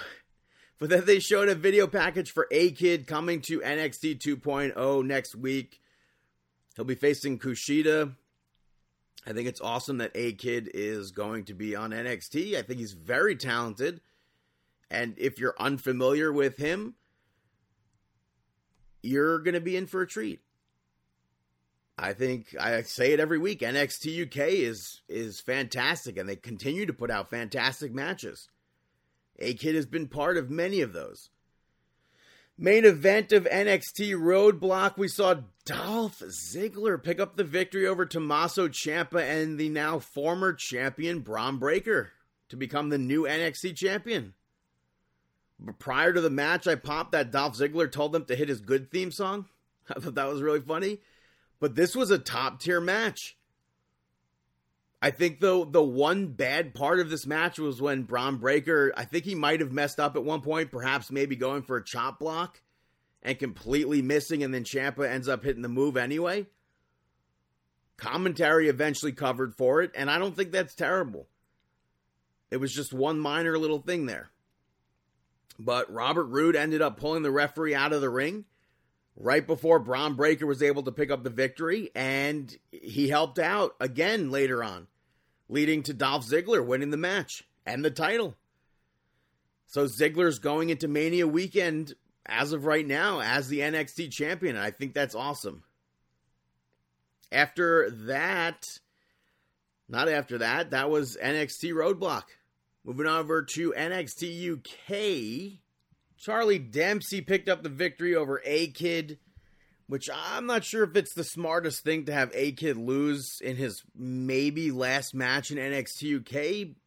But then they showed a video package for A Kid coming to NXT 2.0 next week. He'll be facing Kushida. I think it's awesome that A Kid is going to be on NXT. I think he's very talented. And if you're unfamiliar with him, you're going to be in for a treat. I think I say it every week. NXT UK is is fantastic, and they continue to put out fantastic matches. A Kid has been part of many of those. Main event of NXT Roadblock, we saw Dolph Ziggler pick up the victory over Tommaso Ciampa and the now former champion Bron Breakker to become the new NXT champion. But prior to the match, I popped that Dolph Ziggler told them to hit his good theme song. I thought that was really funny. But this was a top tier match. I think though the one bad part of this match was when Bron Breakker, I think he might have messed up at one point, perhaps maybe going for a chop block and completely missing, and then Ciampa ends up hitting the move anyway. Commentary eventually covered for it, and I don't think that's terrible. It was just one minor little thing there. But Robert Roode ended up pulling the referee out of the ring right before Bron Breakker was able to pick up the victory, and he helped out again later on, leading to Dolph Ziggler winning the match and the title. So Ziggler's going into Mania weekend as of right now as the NXT champion, I think that's awesome. After that, not after that, that was NXT Roadblock. Moving over to NXT UK, Charlie Dempsey picked up the victory over A Kid, which I'm not sure if it's the smartest thing to have A Kid lose in his maybe last match in NXT UK,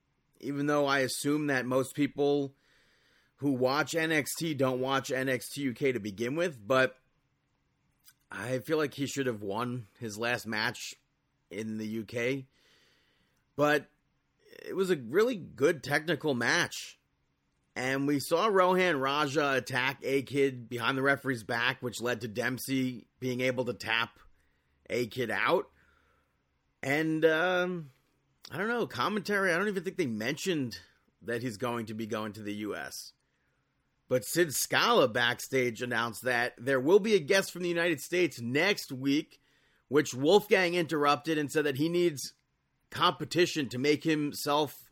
even though I assume that most people who watch NXT don't watch NXT UK to begin with, but I feel like he should have won his last match in the UK. But it was a really good technical match. And we saw Rohan Raja attack A Kid behind the referee's back, which led to Dempsey being able to tap A Kid out. And um, I don't know, commentary, I don't even think they mentioned that he's going to be going to the US. But Sid Scala backstage announced that there will be a guest from the United States next week, which Wolfgang interrupted and said that he needs competition to make himself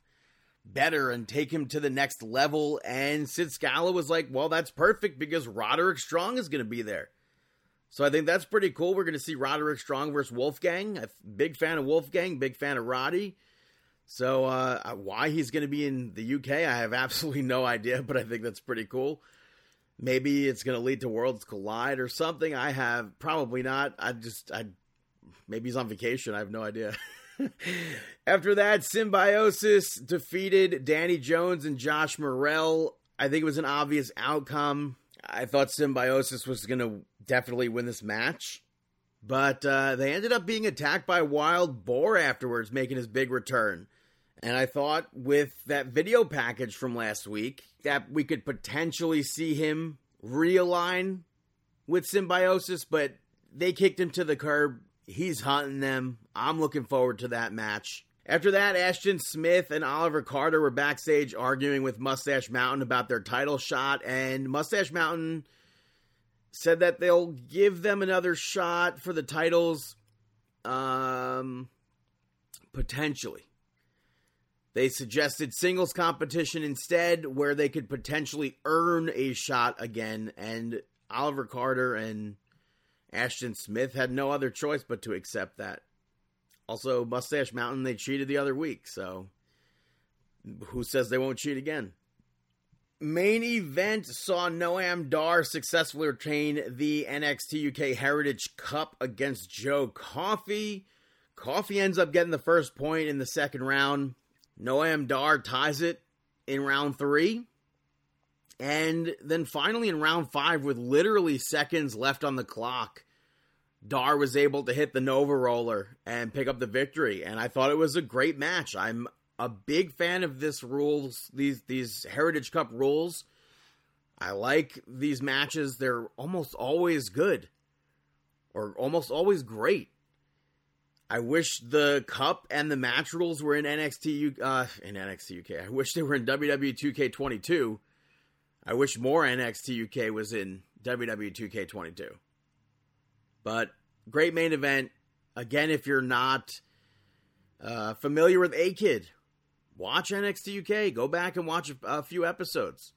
better and take him to the next level. And Sid Scala was like, well, that's perfect because Roderick Strong is going to be there. So I think that's pretty cool. We're going to see Roderick Strong versus Wolfgang. A big fan of Wolfgang, big fan of Roddy. So uh, why he's going to be in the UK, I have absolutely no idea, but I think that's pretty cool. Maybe it's going to lead to Worlds Collide or something. I have probably not. I just I maybe he's on vacation. I have no idea. After that, Symbiosis defeated Danny Jones and Josh Morrell. I think it was an obvious outcome. I thought Symbiosis was going to definitely win this match. But uh, they ended up being attacked by Wild Boar afterwards, making his big return. And I thought with that video package from last week that we could potentially see him realign with Symbiosis, but they kicked him to the curb. He's hunting them. I'm looking forward to that match. After that, Ashton Smith and Oliver Carter were backstage arguing with Mustache Mountain about their title shot, and Mustache Mountain said that they'll give them another shot for the titles um potentially. They suggested singles competition instead where they could potentially earn a shot again and Oliver Carter and Ashton Smith had no other choice but to accept that. Also, Mustache Mountain, they cheated the other week, so who says they won't cheat again? Main event saw Noam Dar successfully retain the NXT UK Heritage Cup against Joe Coffey. Coffey ends up getting the first point in the second round. Noam Dar ties it in round three. And then finally in round five, with literally seconds left on the clock, Dar was able to hit the Nova Roller and pick up the victory. And I thought it was a great match. I'm a big fan of this rules, these these Heritage Cup rules. I like these matches. They're almost always good. Or almost always great. I wish the cup and the match rules were in NXT uh, in NXT UK. I wish they were in WWE 2K22. I wish more NXT UK was in WWE 2K22. But great main event. Again, if you're not uh, familiar with A Kid, watch NXT UK. Go back and watch a, a few episodes.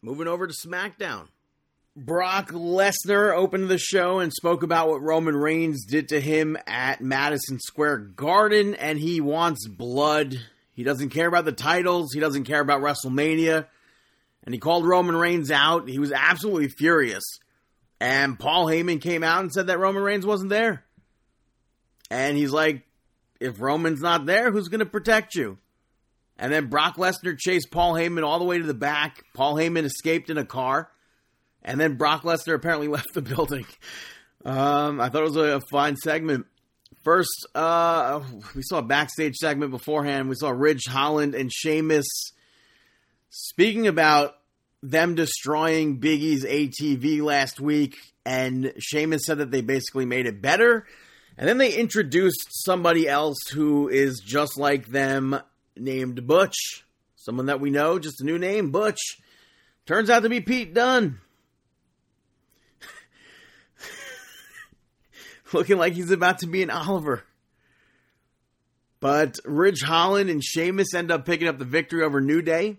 Moving over to SmackDown. Brock Lesnar opened the show and spoke about what Roman Reigns did to him at Madison Square Garden, and he wants blood. He doesn't care about the titles, he doesn't care about WrestleMania. And he called Roman Reigns out. He was absolutely furious. And Paul Heyman came out and said that Roman Reigns wasn't there. And he's like, if Roman's not there, who's going to protect you? And then Brock Lesnar chased Paul Heyman all the way to the back. Paul Heyman escaped in a car. And then Brock Lesnar apparently left the building. Um, I thought it was a, fine segment. First, uh, we saw a backstage segment beforehand. We saw Ridge Holland and Sheamus speaking about them destroying Biggie's ATV last week, and Sheamus said that they basically made it better. And then they introduced somebody else who is just like them, named Butch. Someone that we know, just a new name, Butch. Turns out to be Pete Dunne. Looking like he's about to be an Oliver. But Ridge Holland and Sheamus end up picking up the victory over New Day.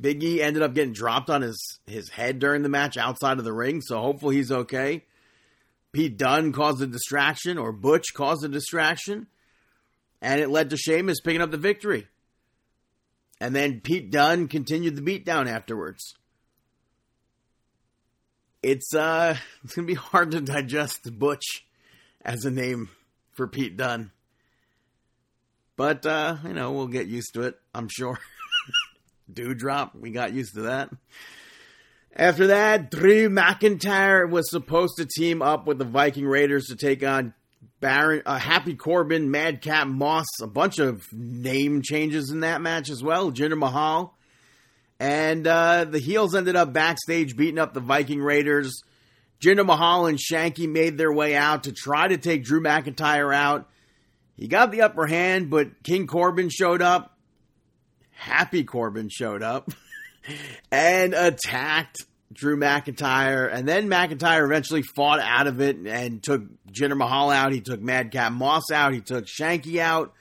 Biggie ended up getting dropped on his, his head during the match outside of the ring, so hopefully he's okay. Pete Dunne caused a distraction, or Butch caused a distraction, and it led to Sheamus picking up the victory. And then Pete Dunne continued the beatdown afterwards. It's uh it's gonna be hard to digest Butch as a name for Pete Dunne. But uh, you know, we'll get used to it, I'm sure. Doudrop. We got used to that. After that, Drew McIntyre was supposed to team up with the Viking Raiders to take on Baron, uh, Happy Corbin, Madcap Moss, a bunch of name changes in that match as well. Jinder Mahal. And uh, the heels ended up backstage beating up the Viking Raiders. Jinder Mahal and Shanky made their way out to try to take Drew McIntyre out. He got the upper hand, but King Corbin showed up Happy Corbin showed up and attacked Drew McIntyre. And then McIntyre eventually fought out of it and took Jinder Mahal out. He took Madcap Moss out. He took Shanky out.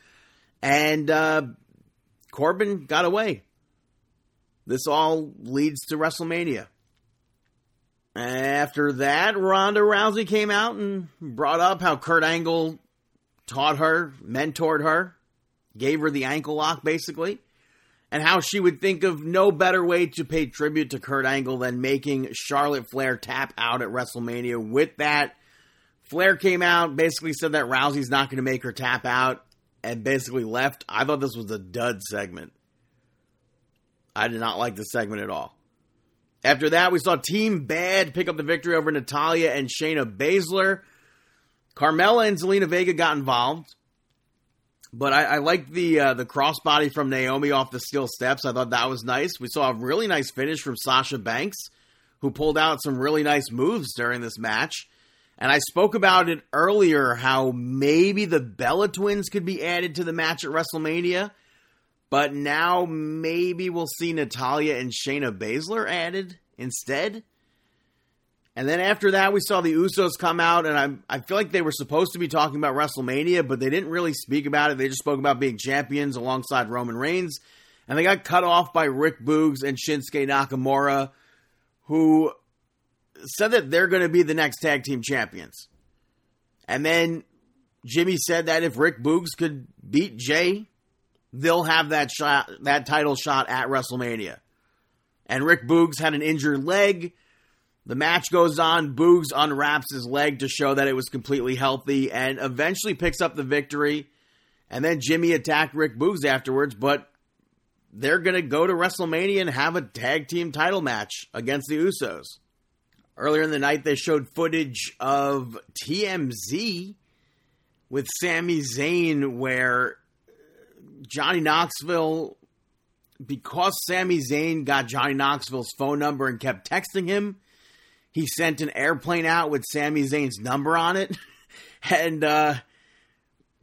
And uh, Corbin got away. This all leads to WrestleMania. After that, Ronda Rousey came out and brought up how Kurt Angle taught her, mentored her, gave her the ankle lock basically, and how she would think of no better way to pay tribute to Kurt Angle than making Charlotte Flair tap out at WrestleMania. With that, Flair came out, basically said that Rousey's not going to make her tap out, and basically left. I thought this was a dud segment. I did not like the segment at all. After that, we saw Team Bad pick up the victory over Natalya and Shayna Baszler. Carmella and Zelina Vega got involved, but I, I liked the uh, the crossbody from Naomi off the steel steps. I thought that was nice. We saw a really nice finish from Sasha Banks, who pulled out some really nice moves during this match. And I spoke about it earlier how maybe the Bella twins could be added to the match at WrestleMania. But now maybe we'll see Natalya and Shayna Baszler added instead. And then after that, we saw the Usos come out, and I I feel like they were supposed to be talking about WrestleMania, but they didn't really speak about it. They just spoke about being champions alongside Roman Reigns, and they got cut off by Rick Boogs and Shinsuke Nakamura, who said that they're going to be the next tag team champions. And then Jimmy said that if Rick Boogs could beat Jay, they'll have that shot, that title shot at WrestleMania. And Rick Boogs had an injured leg. The match goes on. Boogs unwraps his leg to show that it was completely healthy and eventually picks up the victory. And then Jimmy attacked Rick Boogs afterwards, but they're going to go to WrestleMania and have a tag team title match against the Usos. Earlier in the night, they showed footage of TMZ with Sami Zayn where Johnny Knoxville, because Sami Zayn got Johnny Knoxville's phone number and kept texting him, he sent an airplane out with Sami Zayn's number on it. and uh,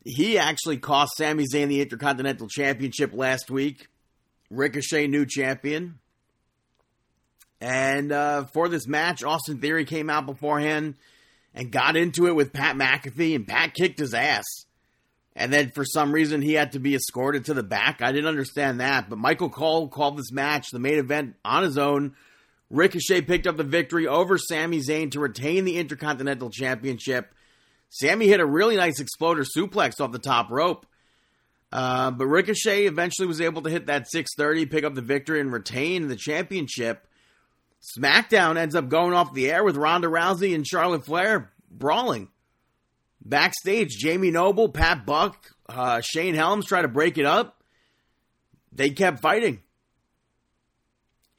he actually cost Sami Zayn the Intercontinental Championship last week. Ricochet, new champion. And uh, for this match, Austin Theory came out beforehand and got into it with Pat McAfee, and Pat kicked his ass. And then for some reason, he had to be escorted to the back. I didn't understand that. But Michael Cole called this match the main event on his own. Ricochet picked up the victory over Sami Zayn to retain the Intercontinental Championship. Sami hit a really nice exploder suplex off the top rope. Uh, but Ricochet eventually was able to hit that 630, pick up the victory, and retain the championship. SmackDown ends up going off the air with Ronda Rousey and Charlotte Flair brawling. Backstage, Jamie Noble, Pat Buck, uh, Shane Helms try to break it up. They kept fighting.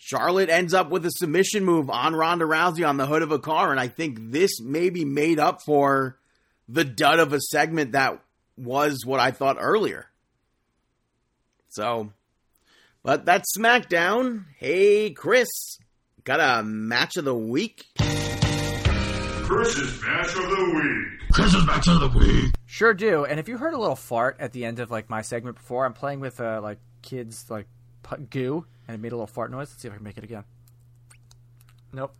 Charlotte ends up with a submission move on Ronda Rousey on the hood of a car, and I think this maybe made up for the dud of a segment that was what I thought earlier. So, but that's SmackDown. Hey, Chris, got a match of the week? Chris's match of the week. Chris's match of the week. Sure do. And if you heard a little fart at the end of like my segment before, I'm playing with uh, like kids like pu- goo, and it made a little fart noise. Let's see if I can make it again. Nope.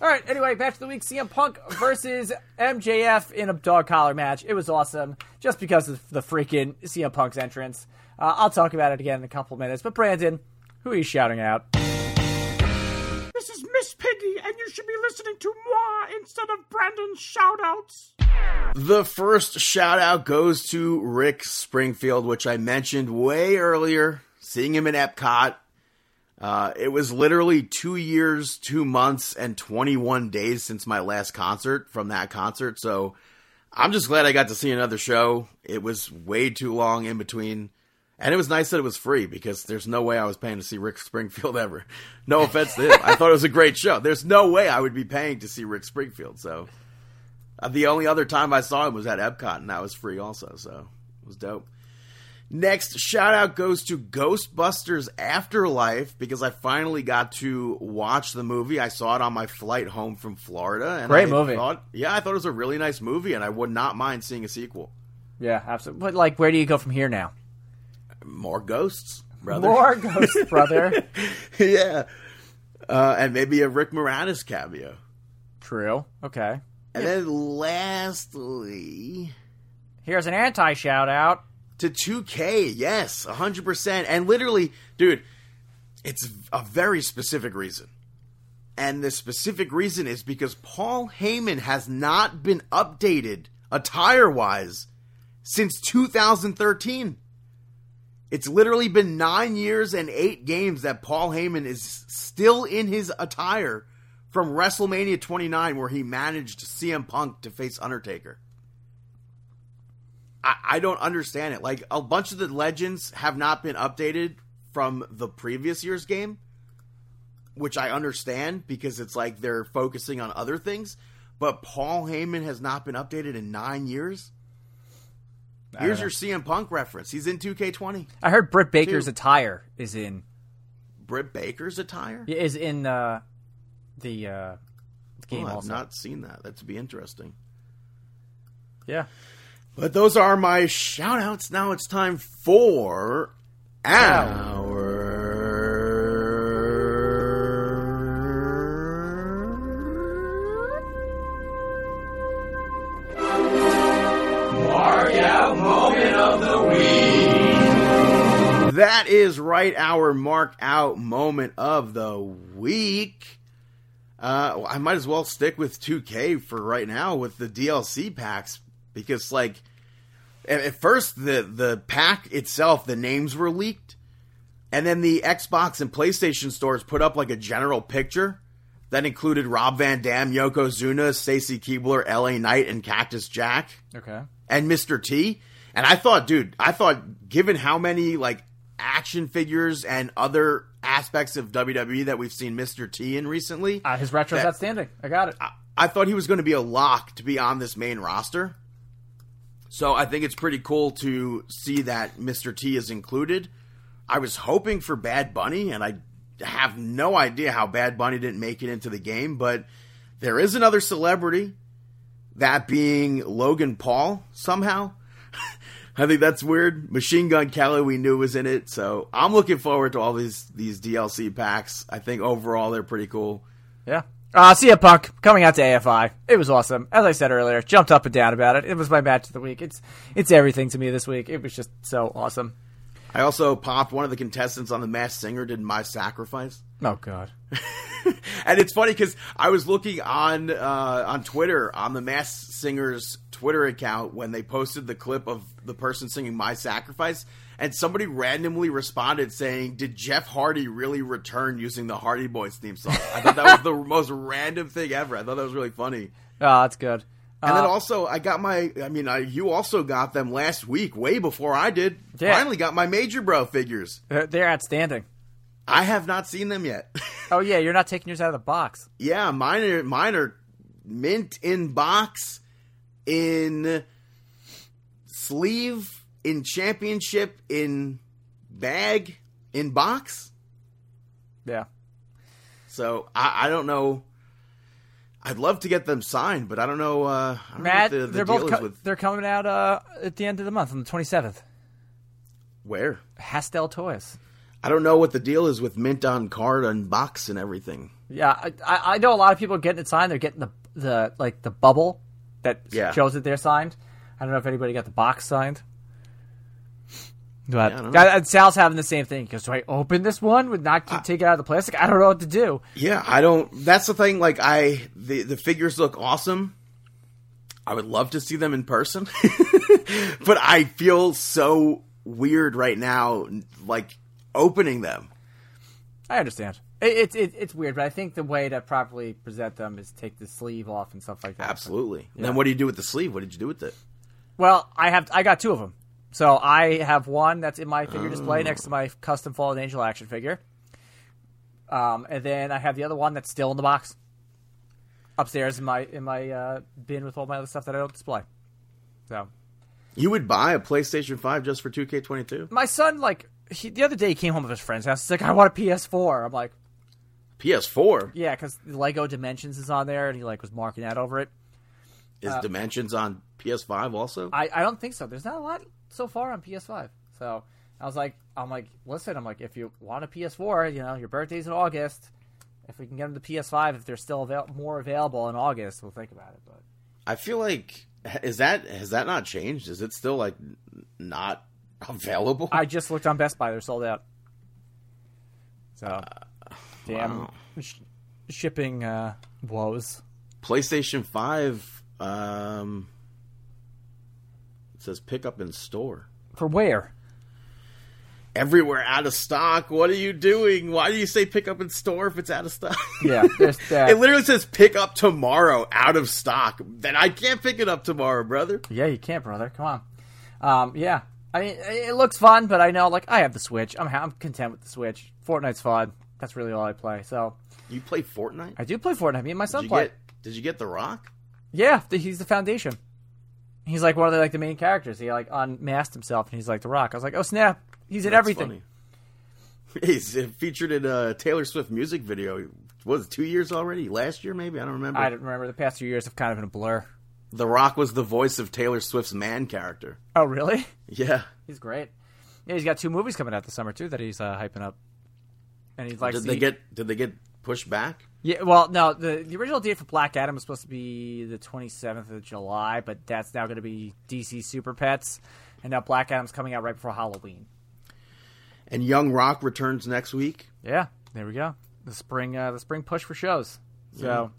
All right. Anyway, match of the week: CM Punk versus MJF in a dog collar match. It was awesome, just because of the freaking CM Punk's entrance. Uh, I'll talk about it again in a couple minutes. But Brandon, who are you shouting out? This is Miss Piggy, and you should be listening to moi instead of Brandon's shoutouts. The first shout out goes to Rick Springfield, which I mentioned way earlier. Seeing him in Epcot. Uh, it was literally two years, two months, and 21 days since my last concert from that concert. So I'm just glad I got to see another show. It was way too long in between. And it was nice that it was free because there's no way I was paying to see Rick Springfield ever. No offense to him. I thought it was a great show. There's no way I would be paying to see Rick Springfield. So uh, the only other time I saw him was at Epcot, and that was free also. So it was dope. Next shout out goes to Ghostbusters Afterlife because I finally got to watch the movie. I saw it on my flight home from Florida. And Great I movie. Thought, yeah, I thought it was a really nice movie, and I would not mind seeing a sequel. Yeah, absolutely. But like, where do you go from here now? More ghosts, brother. More ghosts, brother. yeah. Uh, and maybe a Rick Moranis cameo. True. Okay. And then lastly, Here's an anti shout out. To 2K, yes, 100%. And literally, dude, it's a very specific reason. And the specific reason is because Paul Heyman has not been updated attire wise since 2013. It's literally been nine years and eight games that Paul Heyman is still in his attire from WrestleMania 29, where he managed CM Punk to face Undertaker. I, I don't understand it. Like, a bunch of the legends have not been updated from the previous year's game, which I understand because it's like they're focusing on other things. But Paul Heyman has not been updated in nine years. Here's know. your CM Punk reference. He's in 2K20. I heard Britt Baker's Two. attire is in Britt Baker's attire. is in uh, the uh, game Oh, I've also. not seen that. That'd be interesting. Yeah. But those are my shout outs. Now it's time for our Mark out moment of the week. That is right, our mark out moment of the week. Uh, I might as well stick with 2K for right now with the DLC packs because, like, at first the the pack itself, the names were leaked, and then the Xbox and PlayStation stores put up like a general picture that included Rob Van Dam, Yokozuna, Stacy Keibler, L.A. Knight, and Cactus Jack Okay. and Mr. T. And I thought, dude, I thought given how many like action figures and other aspects of WWE that we've seen Mr. T in recently, Uh, his retro's That- outstanding. I got it. I, I thought he was going to be a lock to be on this main roster. So I think it's pretty cool to see that Mr. T is included. I was hoping for Bad Bunny, and I have no idea how Bad Bunny didn't make it into the game, but there is another celebrity, that being Logan Paul somehow. I think that's weird. Machine Gun Kelly, we knew was in it, so I'm looking forward to all these these DLC packs. I think overall they're pretty cool. Yeah. Uh, CM Punk coming out to AFI. It was awesome. As I said earlier, jumped up and down about it. It was my match of the week. It's it's everything to me this week. It was just so awesome. I also popped one of the contestants on the Masked Singer did my sacrifice, Oh God. and it's funny because I was looking on uh, on Twitter on the Masked Singer's Twitter account when they posted the clip of the person singing my sacrifice, and somebody randomly responded saying, "Did Jeff Hardy really return using the Hardy Boys theme song?" I thought that was the most random thing ever. I thought that was really funny. Oh, that's good. And then Uh, also, I got my. I mean, I, you also got them last week, way before I did. Yeah. Finally, got my Major Bro figures. they're, they're outstanding. I have not seen them yet. Oh yeah, you're not taking yours out of the box. yeah, mine are mine are mint in box, in sleeve, in championship, in bag, in box. Yeah. So I, I don't know. I'd love to get them signed, but I don't know. Uh, I don't Matt, know the, the they're deal both is co- with they're coming out uh, at the end of the month on the 27th. where. Hastel Toys. I don't know what the deal is with mint on card and box and everything. Yeah, I, I I know a lot of people are getting it signed. They're getting the the like the bubble that Yeah. shows that they're signed. I don't know if anybody got the box signed. But I know. uh, Sal's having the same thing. Because do I open this one with not keep take it out of the plastic? I don't know what to do. Yeah, I don't. That's the thing. Like, I the the figures look awesome. I would love to see them in person, but I feel so weird right now, like opening them. I understand. It's it, it's weird, but I think the way to properly present them is take the sleeve off and stuff like that. Absolutely. And then what do you do with the sleeve? What did you do with it? Well, I have I got two of them. So I have one that's in my figure display next to my custom Fallen Angel action figure. Um, and then I have the other one that's still in the box upstairs in my in my uh, bin with all my other stuff that I don't display. So You would buy a PlayStation Five just for two K twenty two? my son, like he, the other day, he came home with his friend's house. He's like, "I want a PS4." I'm like, PS Four "Yeah," because Lego Dimensions is on there, and he like was marking out over it. is Dimensions on PS Five also. I, I don't think so. There's not a lot so far on PS5. So I was like, I'm like, listen, I'm like, if you want a PS4, you know, your birthday's in August. If we can get them to PS5, if they're still avail- more available in August, we'll think about it. But I feel like is that has that not changed? Is it still like not available? I just looked on Best Buy; they're sold out. So, damn sh- shipping uh, woes. PlayStation Five. Um, It says pick up in store. For where? Everywhere out of stock. What are you doing? Why do you say pick up in store if it's out of stock? Yeah, that. it literally says pick up tomorrow out of stock. Then I can't pick it up tomorrow, brother. Yeah, you can't, brother. Come on. Um, yeah. I mean, it looks fun, but I know, like, I have the Switch. I'm I'm content with the Switch. Fortnite's fun. That's really all I play. So You play Fortnite? I do play Fortnite. Me and my son Did play. get Did you get The Rock? Yeah, the, he's the Foundation. He's like one of the like the main characters. He like unmasked himself, and he's like the Rock. I was like, oh snap, he's in That's everything. funny. He's featured in a Taylor Swift music video. What was it, two years already? Last year, maybe? I don't remember. I don't remember the past few years have kind of been a blur. the Rock was the voice of Taylor Swift's man character. Oh really? Yeah. He's great. Yeah, he's got two movies coming out this summer too that he's uh, hyping up. And he's like, Did they get Did they get pushed back? Yeah, well, no, the the original date for Black Adam was supposed to be the 27th of July, but that's now going to be DC Super Pets, and now Black Adam's coming out right before Halloween. And Young Rock returns next week. Yeah, there we go. The spring, uh, the spring push for shows. So,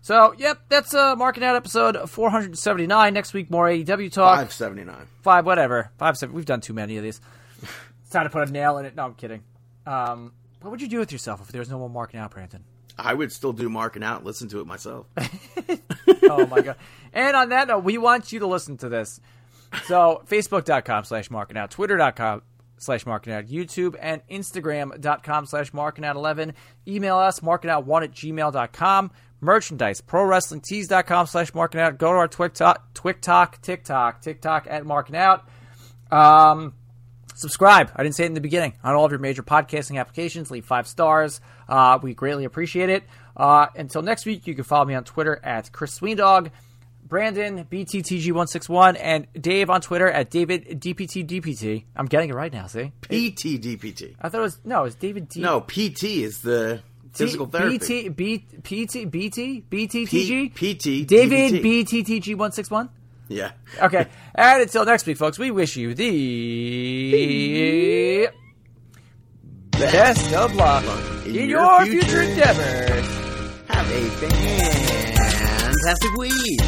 so yep, that's uh, marking out episode 479. Next week, more AEW talk. Five seventy nine. five, whatever. Five, seven. We've done too many of these. It's time to put a nail in it. No, I'm kidding. Um, what would you do with yourself if there was no more marking out, Brandon? I would still do marking out, listen to it myself. oh my god! And on that note, we want you to listen to this. So Facebook.com slash marking out, Twitter.com slash marking out, YouTube and Instagram.com slash marking out eleven. Email us marking out one at gmail.com. Merchandise, pro wrestling tees.com slash marking out. Go to our TikTok, TikTok, TikTok, TikTok at marking out. Um, subscribe. I didn't say it in the beginning. On all of your major podcasting applications, leave five stars. Uh, we greatly appreciate it. Uh, until next week, you can follow me on Twitter at Chris Sweendog, Brandon BTTG161, and Dave on Twitter at David DPTDPT. I'm getting it right now. See, PTDPT. I thought it was no, it was David D. No, PT is the physical therapy. BT, B, PT, BT, P- BTTG, PT. David DPT. BTTG161. Yeah. Okay. and until next week, folks, we wish you the best of luck in, In your, your future, endeavors. Have a fantastic week.